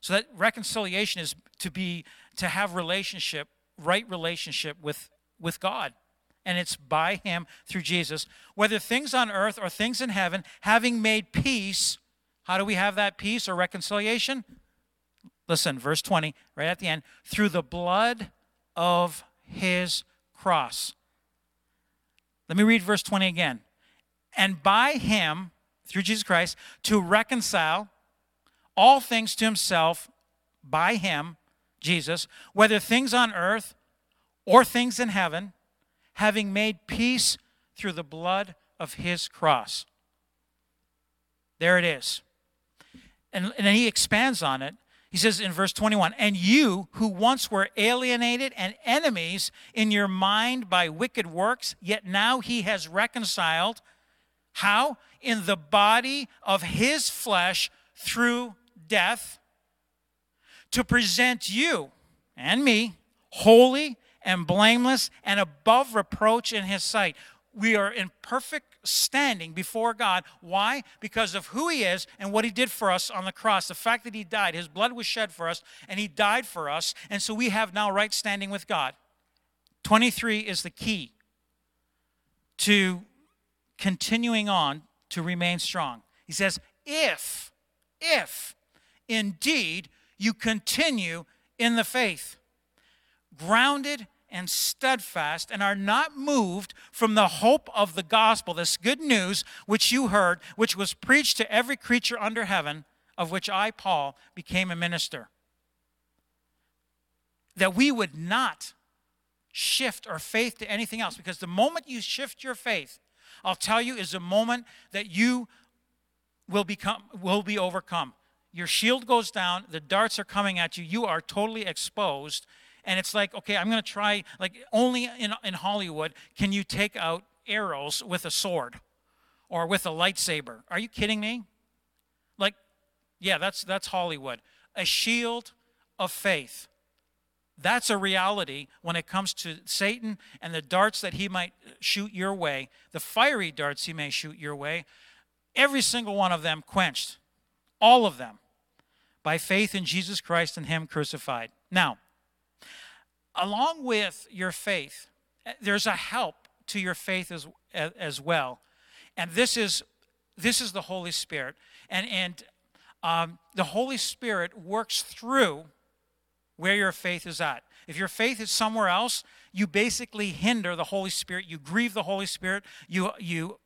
So that reconciliation is to be to have relationship, right relationship with with God. And it's by him through Jesus, whether things on earth or things in heaven, having made peace. How do we have that peace or reconciliation? Listen, verse 20, right at the end, through the blood of his cross. Let me read verse 20 again. And by him, through Jesus Christ, to reconcile all things to himself by him, Jesus, whether things on earth or things in heaven, having made peace through the blood of his cross. There it is. And, and then he expands on it he says in verse 21 And you who once were alienated and enemies in your mind by wicked works, yet now he has reconciled. How? In the body of his flesh through death, to present you and me holy and blameless and above reproach in his sight. We are in perfect standing before God. Why? Because of who He is and what He did for us on the cross. The fact that He died, His blood was shed for us, and He died for us. And so we have now right standing with God. 23 is the key to continuing on to remain strong. He says, if, if indeed you continue in the faith, grounded and steadfast, and are not moved from the hope of the gospel, this good news which you heard, which was preached to every creature under heaven, of which I, Paul, became a minister. That we would not shift our faith to anything else, because the moment you shift your faith, I'll tell you, is a moment that you will become will be overcome. Your shield goes down, the darts are coming at you, you are totally exposed, and it's like, okay, I'm going to try, like, only in, in Hollywood can you take out arrows with a sword or with a lightsaber. Are you kidding me? Like, yeah, that's, that's Hollywood. A shield of faith. That's a reality when it comes to Satan and the darts that he might shoot your way, the fiery darts he may shoot your way. Every single one of them quenched. All of them. By faith in Jesus Christ and Him crucified. Now, along with your faith, eh, there's a help to your faith as, as well. And this is, this is the Holy Spirit. And, and um, the Holy Spirit works through where your faith is at. If your faith is somewhere else, you basically hinder the Holy Spirit. You grieve the Holy Spirit. You, you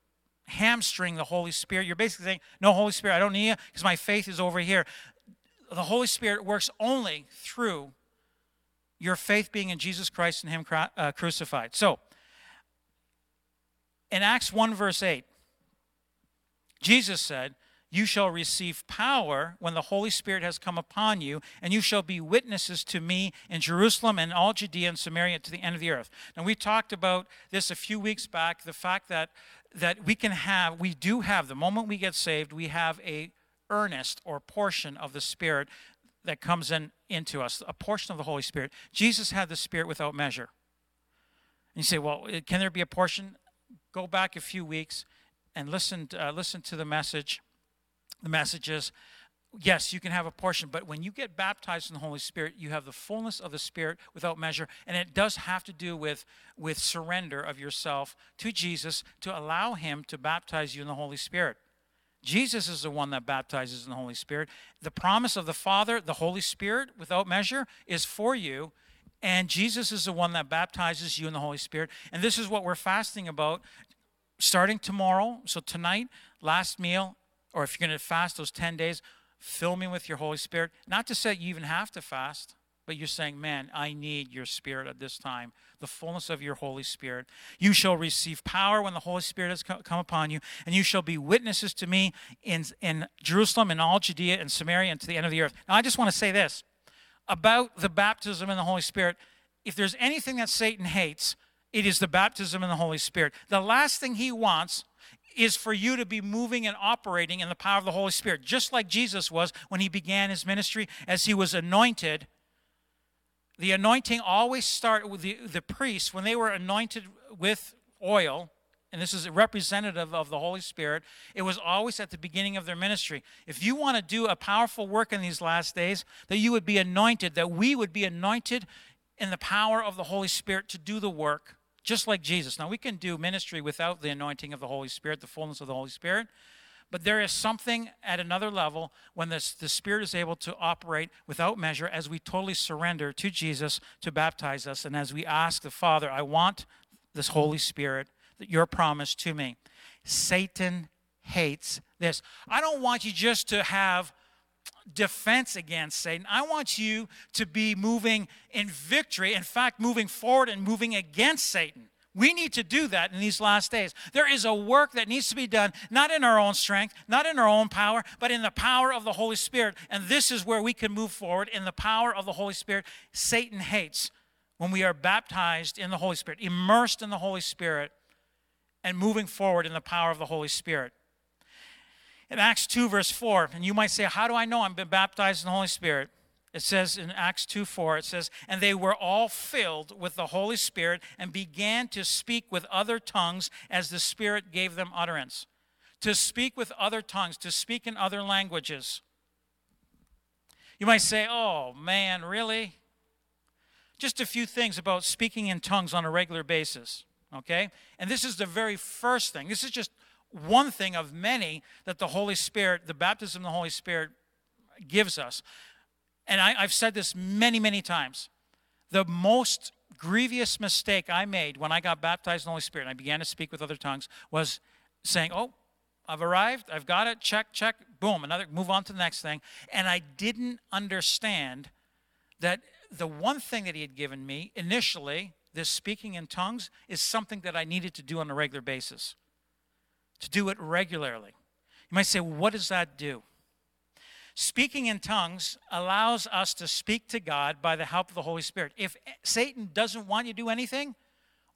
hamstring the Holy Spirit. You're basically saying, No, Holy Spirit, I don't need you because my faith is over here. The Holy Spirit works only through your faith being in Jesus Christ and Him uh, crucified. So, in Acts 1, verse 8, Jesus said, You shall receive power when the Holy Spirit has come upon you, and you shall be witnesses to me in Jerusalem and all Judea and Samaria to the end of the earth. Now, we talked about this a few weeks back the fact that, that we can have, we do have, the moment we get saved, we have a earnest or portion of the Spirit that comes in into us, a portion of the Holy Spirit. Jesus had the Spirit without measure. And you say, well, can there be a portion? Go back a few weeks and listen, uh, listen to the message. The message is, yes, you can have a portion, but when you get baptized in the Holy Spirit, you have the fullness of the Spirit without measure. And it does have to do with, with surrender of yourself to Jesus to allow Him to baptize you in the Holy Spirit. Jesus is the one that baptizes in the Holy Spirit. The promise of the Father, the Holy Spirit, without measure, is for you. And Jesus is the one that baptizes you in the Holy Spirit. And this is what we're fasting about starting tomorrow. So, tonight, last meal, or if you're going to fast those 10 days, fill me with your Holy Spirit. Not to say you even have to fast, but you're saying, man, I need your Spirit at this time the fullness of your Holy Spirit. You shall receive power when the Holy Spirit has come upon you, and you shall be witnesses to me in, in Jerusalem and all Judea and Samaria and to the end of the earth. Now, I just want to say this about the baptism in the Holy Spirit. If there's anything that Satan hates, it is the baptism in the Holy Spirit. The last thing he wants is for you to be moving and operating in the power of the Holy Spirit, just like Jesus was when he began his ministry as he was anointed the anointing always started with the, the priests when they were anointed with oil and this is representative of the Holy Spirit, it was always at the beginning of their ministry. If you want to do a powerful work in these last days, that you would be anointed, that we would be anointed in the power of the Holy Spirit to do the work, just like Jesus. Now, we can do ministry without the anointing of the Holy Spirit, the fullness of the Holy Spirit, but there is something at another level when this, the Spirit is able to operate without measure as we totally surrender to Jesus to baptize us and as we ask the Father, I want this Holy Spirit, that your promise to me. Satan hates this. I don't want you just to have defense against Satan. I want you to be moving in victory, in fact, moving forward and moving against Satan. We need to do that in these last days. There is a work that needs to be done, not in our own strength, not in our own power, but in the power of the Holy Spirit. And this is where we can move forward in the power of the Holy Spirit. Satan hates when we are baptized in the Holy Spirit, immersed in the Holy Spirit, and moving forward in the power of the Holy Spirit. In Acts 2, verse 4, and you might say, How do I know I've been baptized in the Holy Spirit? It says in Acts 2 4, it says, And they were all filled with the Holy Spirit and began to speak with other tongues as the Spirit gave them utterance. To speak with other tongues, to speak in other languages. You might say, Oh, man, really? Just a few things about speaking in tongues on a regular basis, okay? And this is the very first thing. This is just one thing of many that the Holy Spirit, the baptism of the Holy Spirit, gives us and I, I've said this many, many times. The most grievous mistake I made when I got baptized in the Holy Spirit and I began to speak with other tongues was saying, Oh, I've arrived, I've got it, check, check, boom, another, move on to the next thing. And I didn't understand that the one thing that He had given me initially, this speaking in tongues, is something that I needed to do on a regular basis. To do it regularly. You might say, well, What does that do? Speaking in tongues allows us to speak to God by the help of the Holy Spirit. If Satan doesn't want you to do anything,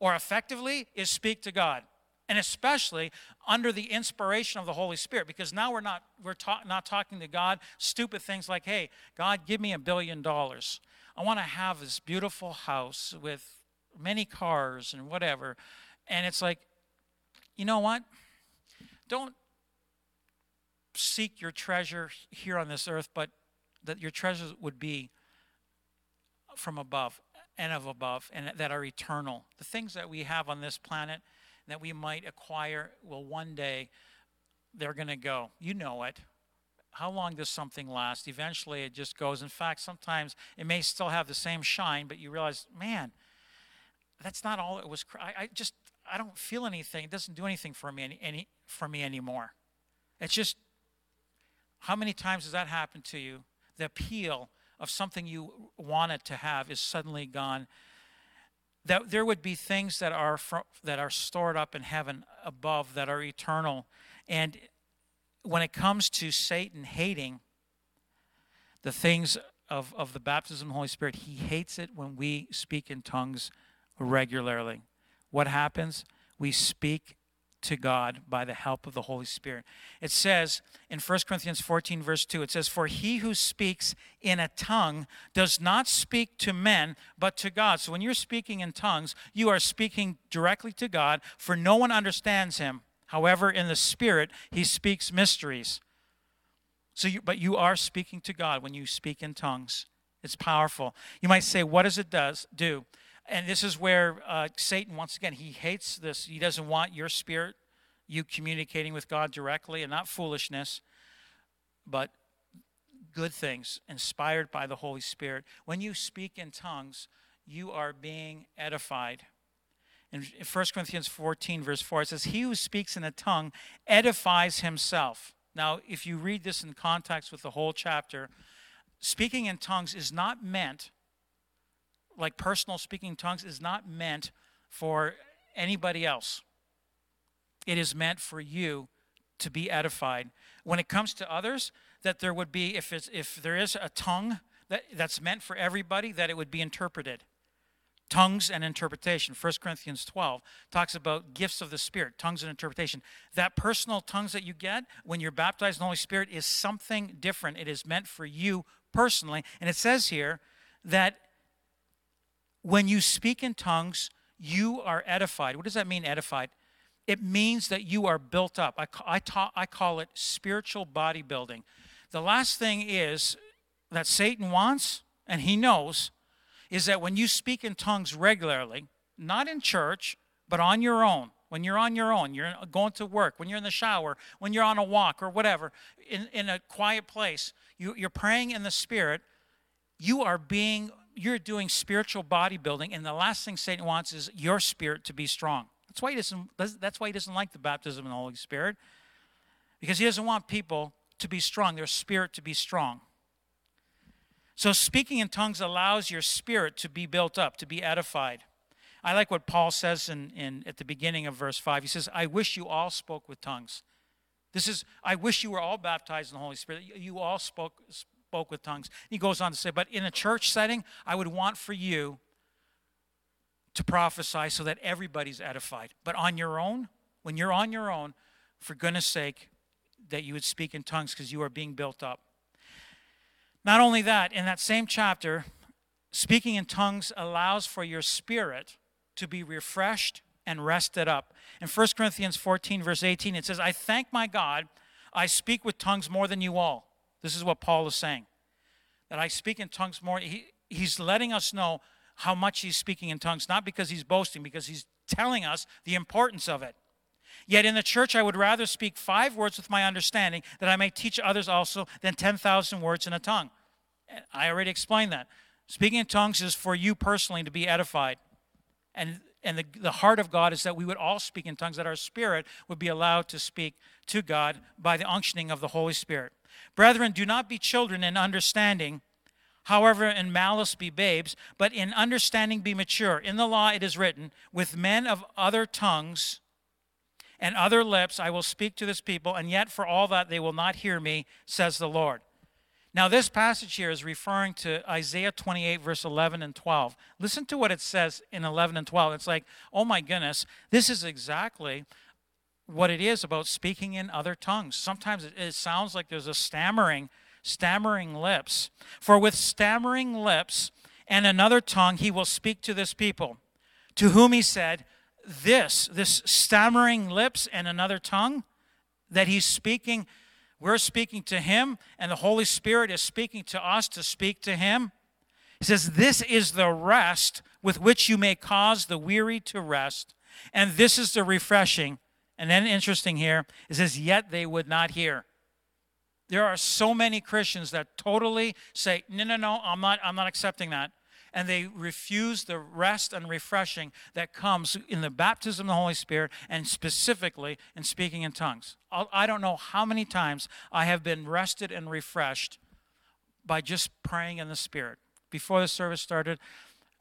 or effectively, is speak to God. And especially under the inspiration of the Holy Spirit, because now we're not we're ta- not talking to God stupid things like, "Hey, God, give me a billion dollars. I want to have this beautiful house with many cars and whatever." And it's like, you know what? Don't seek your treasure here on this earth, but that your treasures would be from above and of above and that are eternal. The things that we have on this planet that we might acquire will one day they're going to go. You know it. How long does something last? Eventually it just goes. In fact, sometimes it may still have the same shine, but you realize, man, that's not all it was. I, I just I don't feel anything. It doesn't do anything for me any, any for me anymore. It's just how many times has that happened to you? The appeal of something you wanted to have is suddenly gone. That there would be things that are that are stored up in heaven above that are eternal, and when it comes to Satan hating the things of, of the baptism of the Holy Spirit, he hates it when we speak in tongues regularly. What happens? We speak to God by the help of the Holy Spirit. It says in 1 Corinthians 14, verse 2, it says, For he who speaks in a tongue does not speak to men, but to God. So when you're speaking in tongues, you are speaking directly to God, for no one understands him. However, in the Spirit, he speaks mysteries. So you, but you are speaking to God when you speak in tongues. It's powerful. You might say, What does it does do? And this is where uh, Satan, once again, he hates this. He doesn't want your spirit, you communicating with God directly, and not foolishness, but good things inspired by the Holy Spirit. When you speak in tongues, you are being edified. In 1 Corinthians 14, verse 4, it says, He who speaks in a tongue edifies himself. Now, if you read this in context with the whole chapter, speaking in tongues is not meant like personal speaking tongues is not meant for anybody else. It is meant for you to be edified. When it comes to others, that there would be, if, it's, if there is a tongue that, that's meant for everybody, that it would be interpreted. Tongues and interpretation. 1 Corinthians 12 talks about gifts of the Spirit, tongues and interpretation. That personal tongues that you get when you're baptized in the Holy Spirit is something different. It is meant for you personally. And it says here that when you speak in tongues, you are edified. What does that mean, edified? It means that you are built up. I, I, ta- I call it spiritual bodybuilding. The last thing is that Satan wants, and he knows, is that when you speak in tongues regularly, not in church, but on your own, when you're on your own, you're going to work, when you're in the shower, when you're on a walk or whatever, in, in a quiet place, you, you're praying in the Spirit, you are being you're doing spiritual bodybuilding, and the last thing Satan wants is your spirit to be strong. That's why he doesn't. That's why he doesn't like the baptism in the Holy Spirit, because he doesn't want people to be strong, their spirit to be strong. So speaking in tongues allows your spirit to be built up, to be edified. I like what Paul says in, in at the beginning of verse 5. He says, I wish you all spoke with tongues. This is, I wish you were all baptized in the Holy Spirit. You all spoke, spoke with tongues. He goes on to say, but in a church setting, I would want for you to prophesy so that everybody's edified. But on your own, when you're on your own, for goodness sake, that you would speak in tongues because you are being built up. Not only that, in that same chapter, speaking in tongues allows for your spirit to be refreshed and rested up. In 1 Corinthians 14, verse 18, it says, I thank my God, I speak with tongues more than you all. This is what Paul is saying. That I speak in tongues more. He, he's letting us know how much he's speaking in tongues, not because he's boasting, because he's telling us the importance of it. Yet in the church, I would rather speak five words with my understanding that I may teach others also than 10,000 words in a tongue. I already explained that. Speaking in tongues is for you personally to be edified. And, and the, the heart of God is that we would all speak in tongues, that our spirit would be allowed to speak to God by the unctioning of the Holy Spirit. Brethren, do not be children in understanding, however, in malice be babes, but in understanding be mature. In the law it is written, With men of other tongues and other lips I will speak to this people, and yet for all that they will not hear me, says the Lord. Now, this passage here is referring to Isaiah 28, verse 11 and 12. Listen to what it says in 11 and 12. It's like, oh my goodness, this is exactly what it is about speaking in other tongues. Sometimes it, it sounds like there's a stammering, stammering lips. For with stammering lips and another tongue he will speak to this people, to whom he said, This, this stammering lips and another tongue that he's speaking we're speaking to him, and the Holy Spirit is speaking to us to speak to him. He says, This is the rest with which you may cause the weary to rest, and this is the refreshing. And then, interesting here, it says, Yet they would not hear. There are so many Christians that totally say, No, no, no, I'm not, I'm not accepting that and they refuse the rest and refreshing that comes in the baptism of the Holy Spirit and specifically in speaking in tongues. I don't know how many times I have been rested and refreshed by just praying in the Spirit. Before the service started,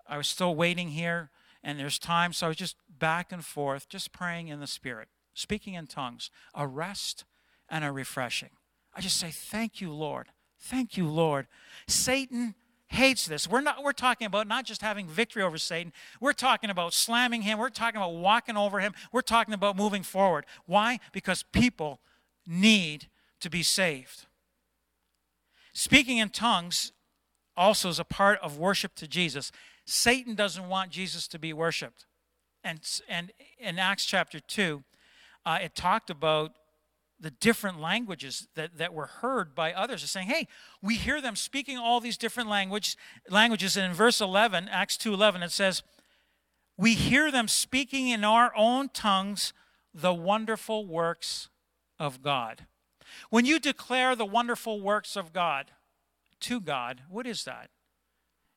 I was still waiting here, and there's time, so I was just back and forth, just praying in the Spirit, speaking in tongues, a rest and a refreshing. I just say, Thank you, Lord. Thank you, Lord. Satan hates this. We're not we're talking about not just having victory over Satan. We're talking about slamming him. We're talking about walking over him. We're talking about moving forward. Why? Because people need to be saved. Speaking in tongues also is a part of worship to Jesus. Satan doesn't want Jesus to be worshiped. And, and in Acts chapter 2, uh, it talked about the different languages that, that were heard by others. Are saying hey we hear them speaking all these different language, languages and in verse 11 acts 2.11 it says we hear them speaking in our own tongues the wonderful works of god. When you declare the wonderful works of god to god what is that?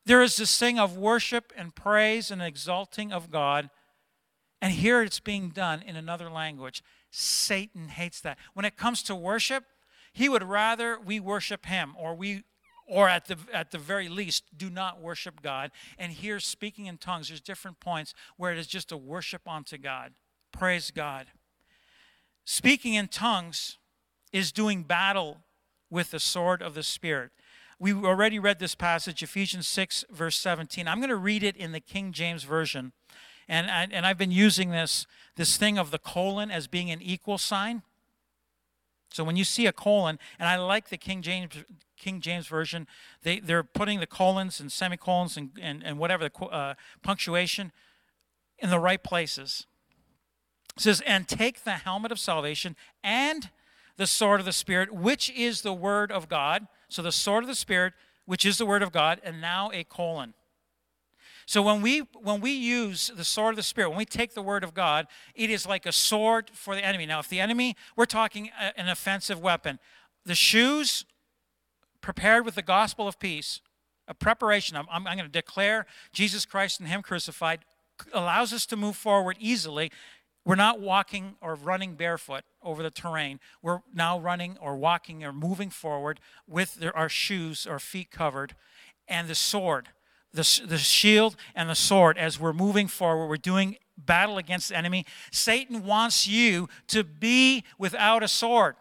There is this thing of worship and praise and exalting of god and here it's being done in another language Satan hates that. When it comes to worship, he would rather we worship him or we or at the at the very least do not worship God. And here speaking in tongues there's different points where it is just a worship unto God. Praise God. Speaking in tongues is doing battle with the sword of the spirit. We already read this passage Ephesians 6 verse 17. I'm going to read it in the King James version and, and I've been using this, this thing of the colon as being an equal sign. So when you see a colon, and I like the King James King James version, they they're putting the colons and semicolons and and, and whatever the uh, punctuation in the right places. It says, and take the helmet of salvation and the sword of the Spirit, which is the word of God. So the sword of the Spirit, which is the word of God, and now a colon. So when we when we use the sword of the spirit, when we take the word of God, it is like a sword for the enemy. Now, if the enemy, we're talking an offensive weapon. The shoes prepared with the gospel of peace, a preparation. I'm, I'm, I'm going to declare Jesus Christ and Him crucified allows us to move forward easily. We're not walking or running barefoot over the terrain. We're now running or walking or moving forward with our shoes or feet covered and the sword the, the shield and the sword as we're moving forward. We're doing battle against the enemy. Satan wants you to be without a sword.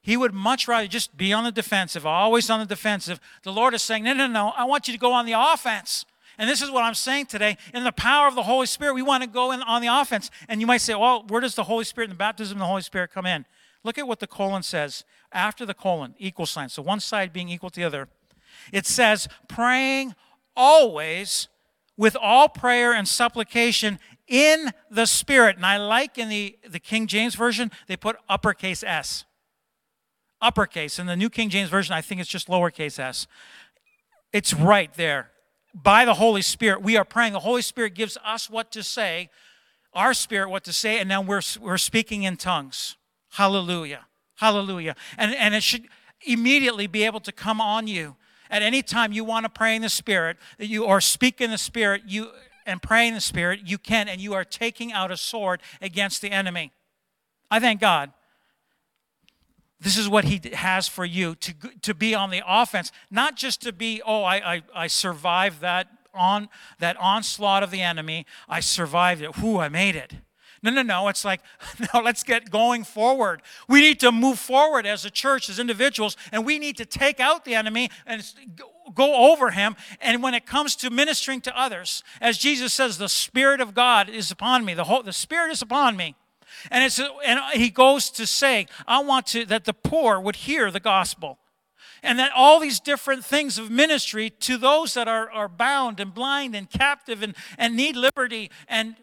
He would much rather just be on the defensive, always on the defensive. The Lord is saying, No, no, no, I want you to go on the offense. And this is what I'm saying today. In the power of the Holy Spirit, we want to go in on the offense. And you might say, Well, where does the Holy Spirit and the baptism of the Holy Spirit come in? Look at what the colon says after the colon, equal sign. So one side being equal to the other. It says, praying always with all prayer and supplication in the Spirit. And I like in the, the King James Version, they put uppercase S. Uppercase. In the New King James Version, I think it's just lowercase s. It's right there. By the Holy Spirit, we are praying. The Holy Spirit gives us what to say, our spirit what to say, and now we're, we're speaking in tongues. Hallelujah. Hallelujah. And, and it should immediately be able to come on you. At any time you want to pray in the Spirit, that you or speak in the Spirit, you and pray in the Spirit, you can, and you are taking out a sword against the enemy. I thank God. This is what he has for you to, to be on the offense, not just to be, oh, I, I, I survived that on that onslaught of the enemy. I survived it. Whoo, I made it. No, no, no. It's like, no, let's get going forward. We need to move forward as a church, as individuals, and we need to take out the enemy and go over him. And when it comes to ministering to others, as Jesus says, the Spirit of God is upon me, the, whole, the Spirit is upon me. And, it's, and he goes to say, I want to, that the poor would hear the gospel and that all these different things of ministry to those that are, are bound and blind and captive and, and need liberty and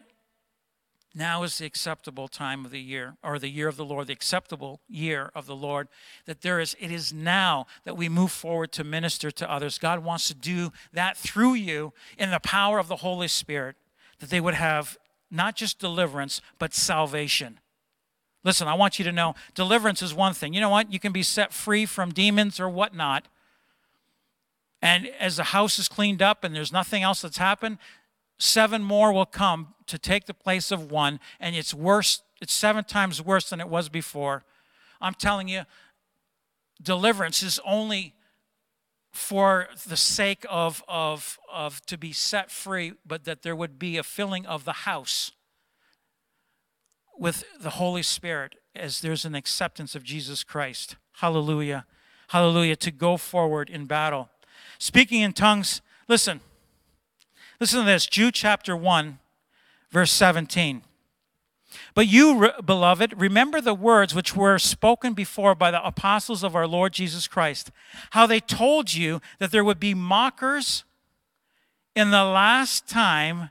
now is the acceptable time of the year or the year of the lord the acceptable year of the lord that there is it is now that we move forward to minister to others. God wants to do that through you in the power of the holy spirit that they would have not just deliverance but salvation. Listen i want you to know deliverance is one thing. You know what? You can be set free from demons or whatnot and as the house is cleaned up and there's nothing else that's happened seven more will come to take the place of one, and it's worse, it's seven times worse than it was before. I'm telling you, deliverance is only for the sake of, of, of to be set free, but that there would be a filling of the house with the Holy Spirit as there's an acceptance of Jesus Christ. Hallelujah. Hallelujah. To go forward in battle. Speaking in tongues, listen, Listen to this Jude chapter 1, verse 17. But you, beloved, remember the words which were spoken before by the apostles of our Lord Jesus Christ, how they told you that there would be mockers in the last time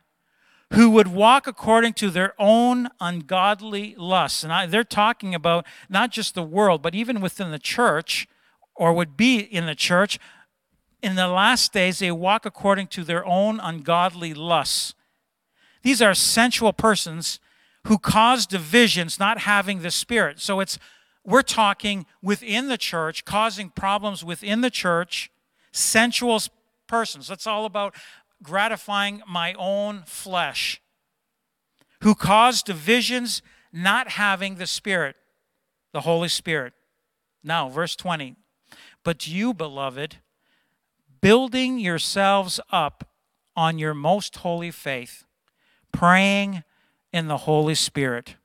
who would walk according to their own ungodly lusts. And I, they're talking about not just the world, but even within the church, or would be in the church, in the last days they walk according to their own ungodly lusts. These are sensual persons who cause divisions not having the spirit. So it's we're talking within the church, causing problems within the church, sensual persons. That's all about gratifying my own flesh. Who cause divisions not having the spirit, the Holy Spirit. Now, verse 20. But you, beloved, building yourselves up on your most holy faith, praying in the Holy Spirit.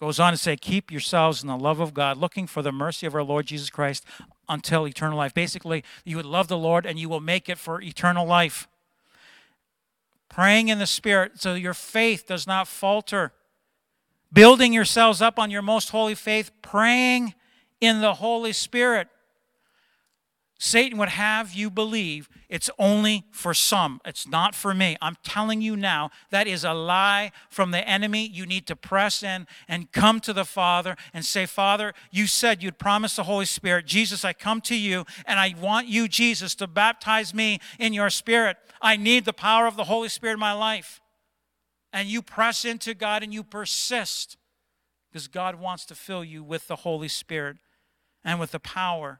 Goes on to say, keep yourselves in the love of God, looking for the mercy of our Lord Jesus Christ until eternal life. Basically, you would love the Lord and you will make it for eternal life. Praying in the Spirit so your faith does not falter. Building yourselves up on your most holy faith, praying in the Holy Spirit. Satan would have you believe it's only for some. It's not for me. I'm telling you now, that is a lie from the enemy. You need to press in and come to the Father and say, Father, you said you'd promise the Holy Spirit. Jesus, I come to you and I want you, Jesus, to baptize me in your Spirit. I need the power of the Holy Spirit in my life. And you press into God and you persist because God wants to fill you with the Holy Spirit and with the power,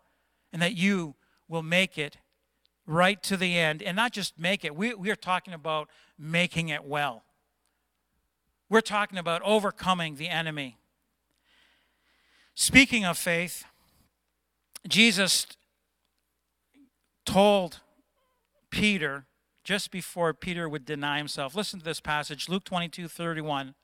and that you will make it right to the end. And not just make it, we, we are talking about making it well. We're talking about overcoming the enemy. Speaking of faith, Jesus told Peter just before Peter would deny himself. Listen to this passage, Luke 22 31.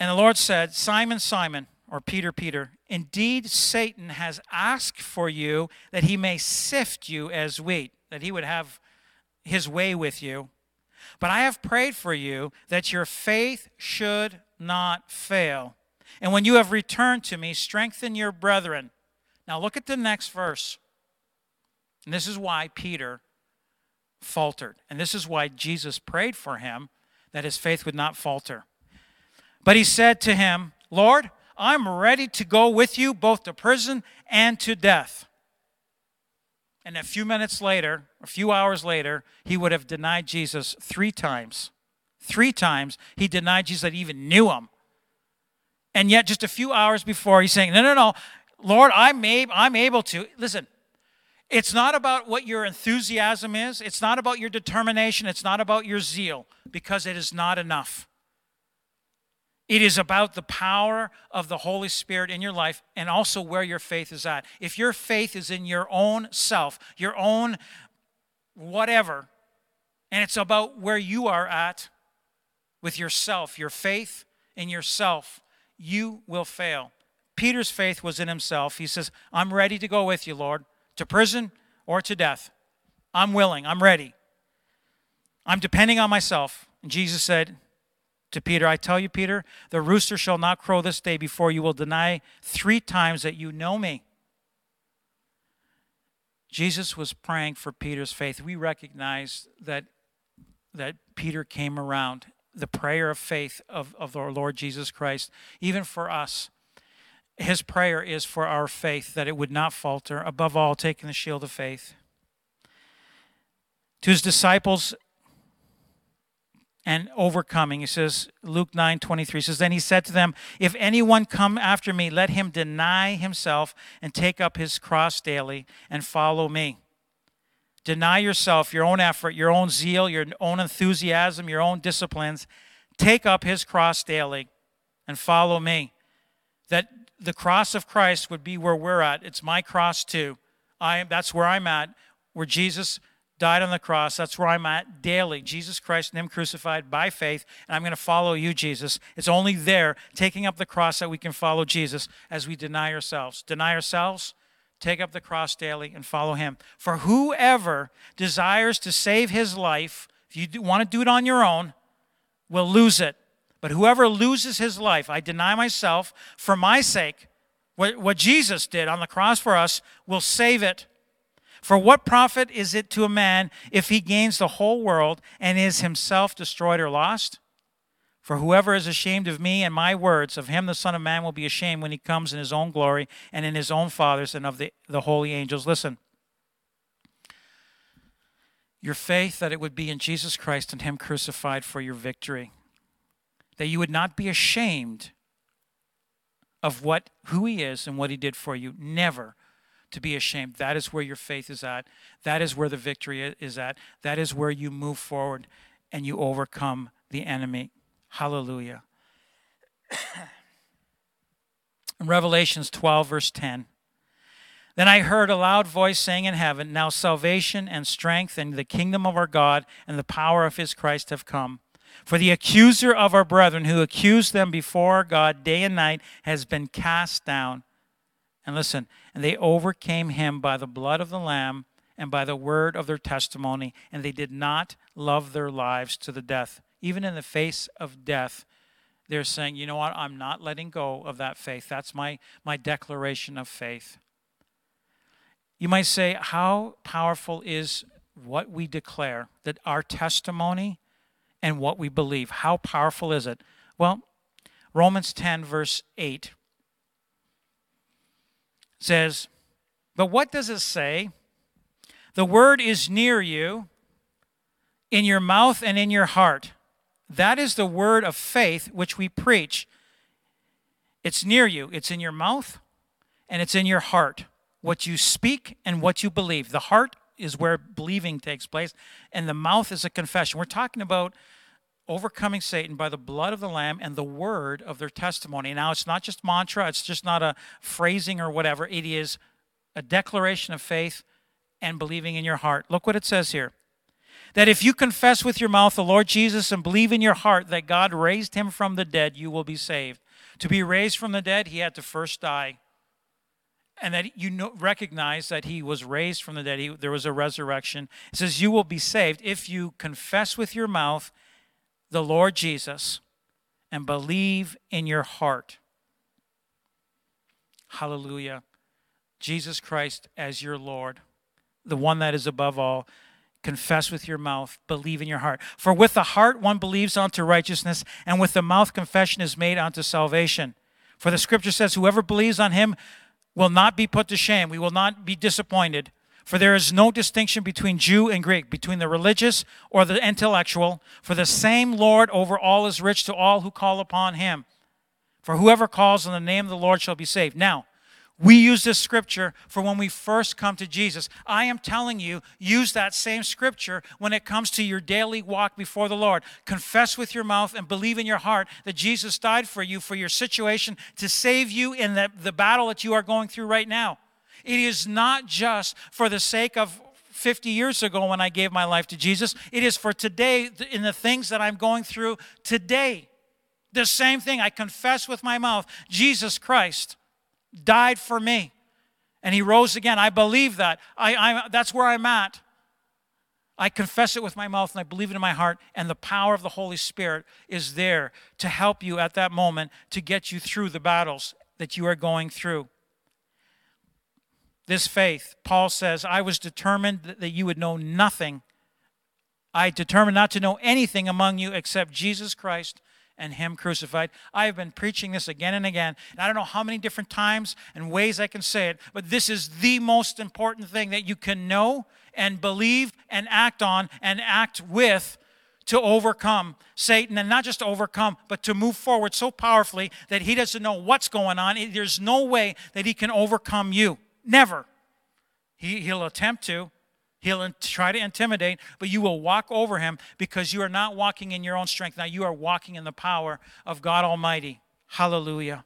And the Lord said, Simon, Simon, or Peter, Peter, indeed Satan has asked for you that he may sift you as wheat, that he would have his way with you. But I have prayed for you that your faith should not fail. And when you have returned to me, strengthen your brethren. Now look at the next verse. And this is why Peter faltered. And this is why Jesus prayed for him that his faith would not falter. But he said to him, Lord, I'm ready to go with you both to prison and to death. And a few minutes later, a few hours later, he would have denied Jesus three times. Three times he denied Jesus that he even knew him. And yet, just a few hours before, he's saying, No, no, no, Lord, I'm, able, I'm able to. Listen, it's not about what your enthusiasm is, it's not about your determination, it's not about your zeal, because it is not enough. It is about the power of the Holy Spirit in your life and also where your faith is at. If your faith is in your own self, your own whatever, and it's about where you are at with yourself, your faith in yourself, you will fail. Peter's faith was in himself. He says, I'm ready to go with you, Lord to prison or to death. I'm willing, I'm ready. I'm depending on myself. And Jesus said to Peter, I tell you, Peter, the rooster shall not crow this day before you will deny three times that you know me. Jesus was praying for Peter's faith. We recognize that, that Peter came around the prayer of faith of, of our Lord Jesus Christ, even for us his prayer is for our faith, that it would not falter, above all, taking the shield of faith. To his disciples and overcoming, he says, Luke 9 23 says, Then he said to them, If anyone come after me, let him deny himself and take up his cross daily and follow me. Deny yourself, your own effort, your own zeal, your own enthusiasm, your own disciplines. Take up his cross daily and follow me. That the cross of Christ would be where we're at. It's my cross too. I that's where I'm at, where Jesus died on the cross. That's where I'm at daily. Jesus Christ and Him crucified by faith, and I'm going to follow you, Jesus. It's only there, taking up the cross, that we can follow Jesus as we deny ourselves. Deny ourselves, take up the cross daily, and follow Him. For whoever desires to save his life, if you want to do it on your own, will lose it. But whoever loses his life, I deny myself for my sake, what, what Jesus did on the cross for us, will save it. For what profit is it to a man if he gains the whole world and is himself destroyed or lost? For whoever is ashamed of me and my words, of him the Son of Man will be ashamed when he comes in his own glory and in his own Father's and of the, the holy angels. Listen. Your faith that it would be in Jesus Christ and him crucified for your victory that you would not be ashamed of what who he is and what he did for you never to be ashamed. That is where your faith is at. That is where the victory is at. That is where you move forward and you overcome the enemy. Hallelujah. In revelations 12 verse 10 then I heard a loud voice saying in heaven, Now salvation and strength and the kingdom of our God and the power of his Christ have come. For the accuser of our brethren, who accused them before God day and night, has been cast down. And listen, and they overcame him by the blood of the Lamb and by the word of their testimony, and they did not love their lives to the death. Even in the face of death, they're saying, you know what, I'm not letting go of that faith. That's my, my declaration of faith. You might say, how powerful is what we declare? That our testimony and what we believe. How powerful is it? Well, Romans 10, verse 8 says, But what does it say? The word is near you, in your mouth and in your heart. That is the word of faith which we preach. It's near you, it's in your mouth, and it's in your heart. What you speak and what you believe. The heart is where believing takes place, and the mouth is a confession. We're talking about overcoming Satan by the blood of the Lamb and the word of their testimony. Now, it's not just mantra, it's just not a phrasing or whatever. It is a declaration of faith and believing in your heart. Look what it says here that if you confess with your mouth the Lord Jesus and believe in your heart that God raised him from the dead, you will be saved. To be raised from the dead, he had to first die and that you know, recognize that he was raised from the dead. He, there was a resurrection. It says, You will be saved if you confess with your mouth the Lord Jesus and believe in your heart. Hallelujah. Jesus Christ as your Lord, the one that is above all. Confess with your mouth, believe in your heart. For with the heart one believes unto righteousness, and with the mouth confession is made unto salvation. For the scripture says, Whoever believes on him will not be put to shame. We will not be disappointed. For there is no distinction between Jew and Greek, between the religious or the intellectual. For the same Lord over all is rich to all who call upon him. For whoever calls on the name of the Lord shall be saved. Now, we use this scripture for when we first come to Jesus. I am telling you, use that same scripture when it comes to your daily walk before the Lord. Confess with your mouth and believe in your heart that Jesus died for you, for your situation, to save you in the, the battle that you are going through right now. It is not just for the sake of 50 years ago when I gave my life to Jesus, it is for today in the things that I'm going through today. The same thing. I confess with my mouth Jesus Christ died for me and he rose again. I believe that. I, I, that's where I'm at. I confess it with my mouth and I believe it in my heart, and the power of the Holy Spirit is there to help you at that moment to get you through the battles that you are going through. This faith, Paul says, I was determined that you would know nothing. I determined not to know anything among you except Jesus Christ and Him crucified. I have been preaching this again and again. And I don't know how many different times and ways I can say it, but this is the most important thing that you can know and believe and act on and act with to overcome Satan and not just to overcome, but to move forward so powerfully that he doesn't know what's going on. There's no way that he can overcome you. Never. He, he'll attempt to, He'll try to intimidate, but you will walk over him because you are not walking in your own strength. Now you are walking in the power of God Almighty. Hallelujah.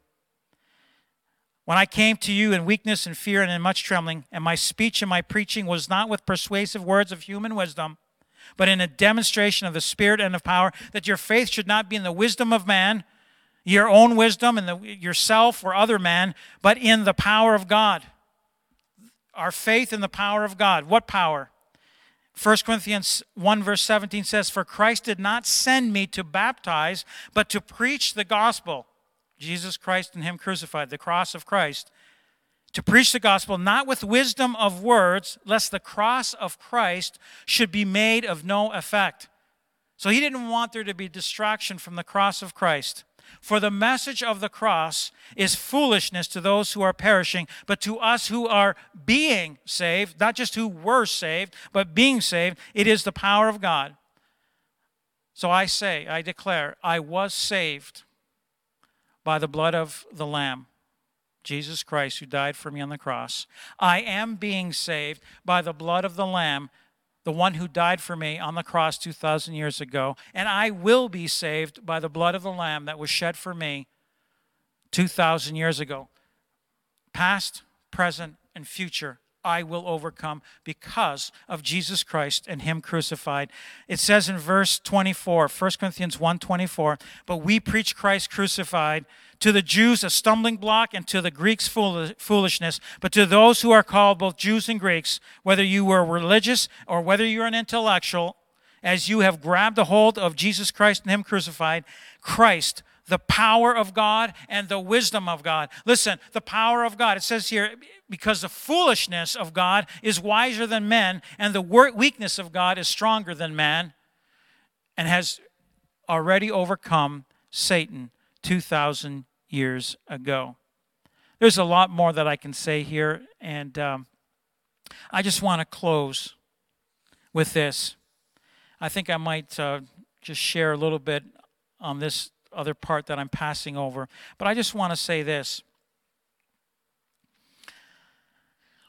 When I came to you in weakness and fear and in much trembling, and my speech and my preaching was not with persuasive words of human wisdom, but in a demonstration of the Spirit and of power, that your faith should not be in the wisdom of man, your own wisdom and the, yourself or other man, but in the power of God our faith in the power of God. What power? 1 Corinthians 1, verse 17 says, For Christ did not send me to baptize, but to preach the gospel. Jesus Christ and Him crucified, the cross of Christ. To preach the gospel, not with wisdom of words, lest the cross of Christ should be made of no effect. So He didn't want there to be distraction from the cross of Christ. For the message of the cross is foolishness to those who are perishing, but to us who are being saved, not just who were saved, but being saved, it is the power of God. So I say, I declare, I was saved by the blood of the Lamb, Jesus Christ, who died for me on the cross. I am being saved by the blood of the Lamb the one who died for me on the cross 2,000 years ago, and I will be saved by the blood of the Lamb that was shed for me 2,000 years ago. Past, present, and future, I will overcome because of Jesus Christ and Him crucified. It says in verse 24, 1 Corinthians 1 24, but we preach Christ crucified to the Jews, a stumbling block, and to the Greeks, foolishness. But to those who are called, both Jews and Greeks, whether you were religious or whether you're an intellectual, as you have grabbed a hold of Jesus Christ and Him crucified, Christ, the power of God and the wisdom of God. Listen, the power of God. It says here, because the foolishness of God is wiser than men, and the weakness of God is stronger than man, and has already overcome Satan 2,000 years ago. There's a lot more that I can say here, and um, I just want to close with this. I think I might uh, just share a little bit on this other part that I'm passing over, but I just want to say this.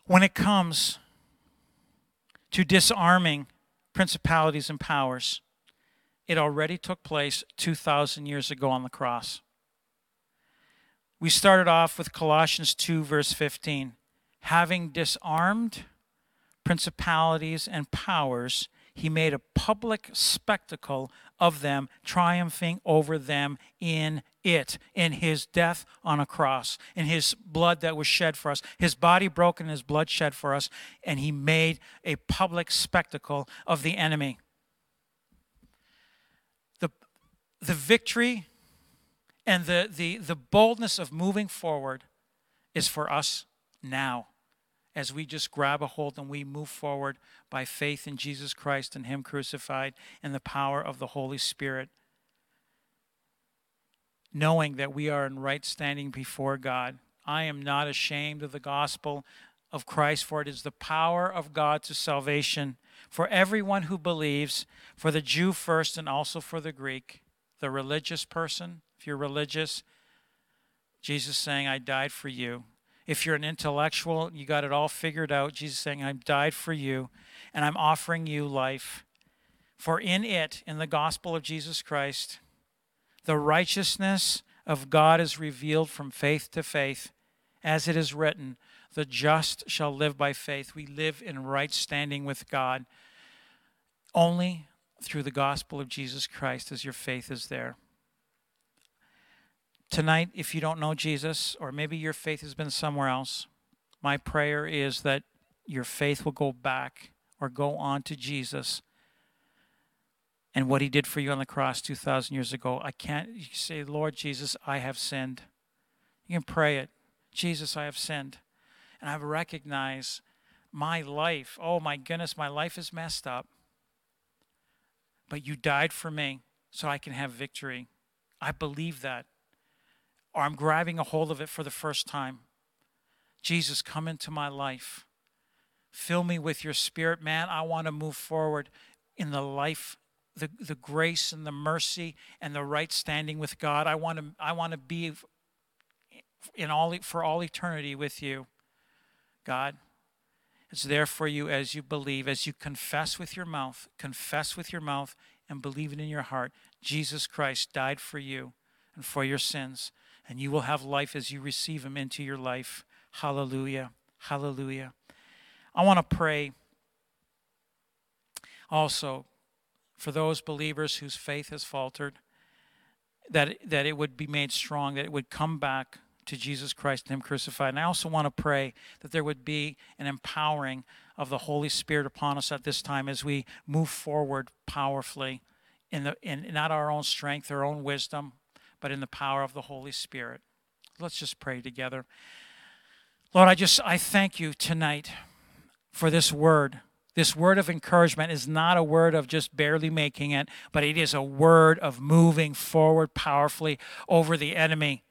When it comes to disarming principalities and powers, it already took place 2,000 years ago on the cross. We started off with Colossians 2, verse 15. Having disarmed principalities and powers, he made a public spectacle of them, triumphing over them in it, in his death on a cross, in his blood that was shed for us, his body broken, his blood shed for us, and he made a public spectacle of the enemy. The, the victory and the, the, the boldness of moving forward is for us now. As we just grab a hold and we move forward by faith in Jesus Christ and Him crucified and the power of the Holy Spirit. Knowing that we are in right standing before God. I am not ashamed of the gospel of Christ, for it is the power of God to salvation for everyone who believes, for the Jew first and also for the Greek, the religious person, if you're religious, Jesus saying, I died for you. If you're an intellectual, you got it all figured out. Jesus saying, I died for you, and I'm offering you life. For in it, in the gospel of Jesus Christ, the righteousness of God is revealed from faith to faith, as it is written, the just shall live by faith. We live in right standing with God only through the gospel of Jesus Christ as your faith is there. Tonight, if you don't know Jesus, or maybe your faith has been somewhere else, my prayer is that your faith will go back or go on to Jesus and what he did for you on the cross 2,000 years ago. I can't you say, Lord Jesus, I have sinned. You can pray it. Jesus, I have sinned. And I recognize my life. Oh my goodness, my life is messed up. But you died for me so I can have victory. I believe that or I'm grabbing a hold of it for the first time. Jesus, come into my life. Fill me with your spirit, man. I want to move forward in the life, the, the grace and the mercy and the right standing with God. I want to, I want to be in all, for all eternity with you, God. It's there for you as you believe, as you confess with your mouth, confess with your mouth, and believe it in your heart. Jesus Christ died for you and for your sins and you will have life as you receive Him into your life. Hallelujah. Hallelujah. I want to pray also for those believers whose faith has faltered, that, that it would be made strong, that it would come back to Jesus Christ and Him crucified. And I also want to pray that there would be an empowering of the Holy Spirit upon us at this time as we move forward powerfully in, the, in not our own strength, our own wisdom, but in the power of the Holy Spirit. Let's just pray together. Lord, I just I thank you tonight for this word. This word of encouragement is not a word of just barely making it, but it is a word of moving forward powerfully over the enemy,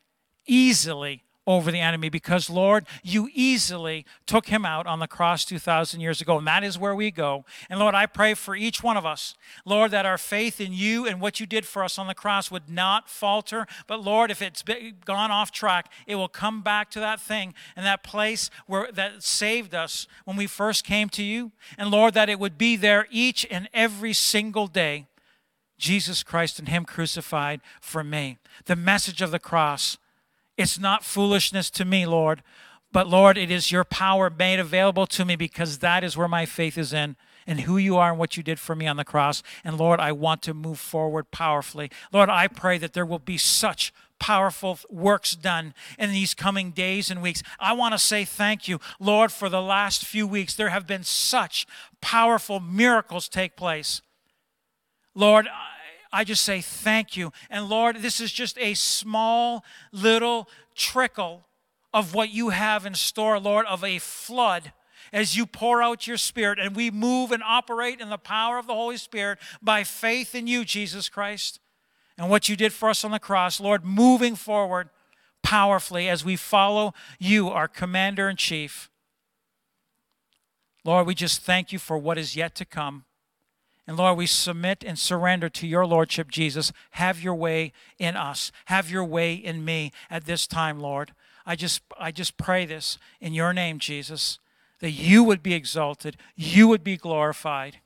easily over the enemy because, Lord, you easily took him out on the cross 2,000 years ago. And that is where we go. And Lord, I pray for each one of us, Lord, that our faith in you and what you did for us on the cross would not falter. But Lord, if it's gone off track, it will come back to that thing and that place where that saved us when we first came to you. And Lord, that it would be there each and every single day. Jesus Christ and Him crucified for me. The message of the cross it's not foolishness to me, Lord, but Lord, it is your power made available to me because that is where my faith is in and who you are and what you did for me on the cross. And Lord, I want to move forward powerfully. Lord, I pray that there will be such powerful works done in these coming days and weeks. I want to say thank you, Lord, for the last few weeks. There have been such powerful miracles take place. Lord, I just say thank you. And Lord, this is just a small little trickle of what you have in store, Lord, of a flood as you pour out your Spirit and we move and operate in the power of the Holy Spirit by faith in you, Jesus Christ, and what you did for us on the cross, Lord, moving forward powerfully as we follow you, our commander in chief. Lord, we just thank you for what is yet to come. And Lord, we submit and surrender to your Lordship, Jesus. Have your way in us. Have your way in me at this time, Lord. I just, I just pray this in your name, Jesus, that you would be exalted, you would be glorified.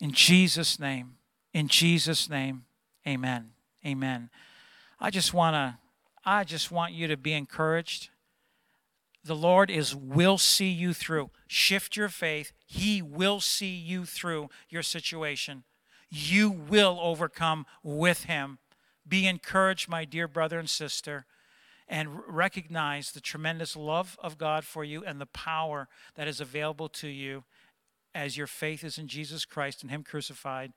In Jesus' name, in Jesus' name, amen. Amen. I just want to, I just want you to be encouraged the Lord is will see you through. Shift your faith. He will see you through your situation. You will overcome with him. Be encouraged, my dear brother and sister, and recognize the tremendous love of God for you and the power that is available to you as your faith is in Jesus Christ and him crucified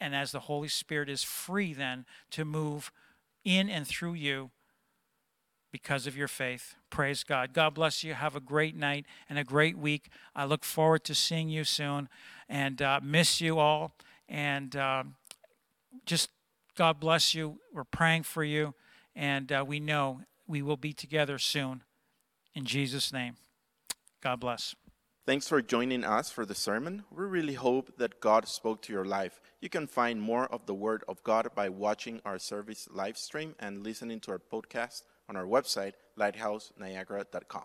and as the Holy Spirit is free then to move in and through you because of your faith. Praise God. God bless you. Have a great night and a great week. I look forward to seeing you soon and uh, miss you all. And um, just God bless you. We're praying for you. And uh, we know we will be together soon. In Jesus' name. God bless. Thanks for joining us for the sermon. We really hope that God spoke to your life. You can find more of the Word of God by watching our service live stream and listening to our podcast on our website, lighthouseniagara.com.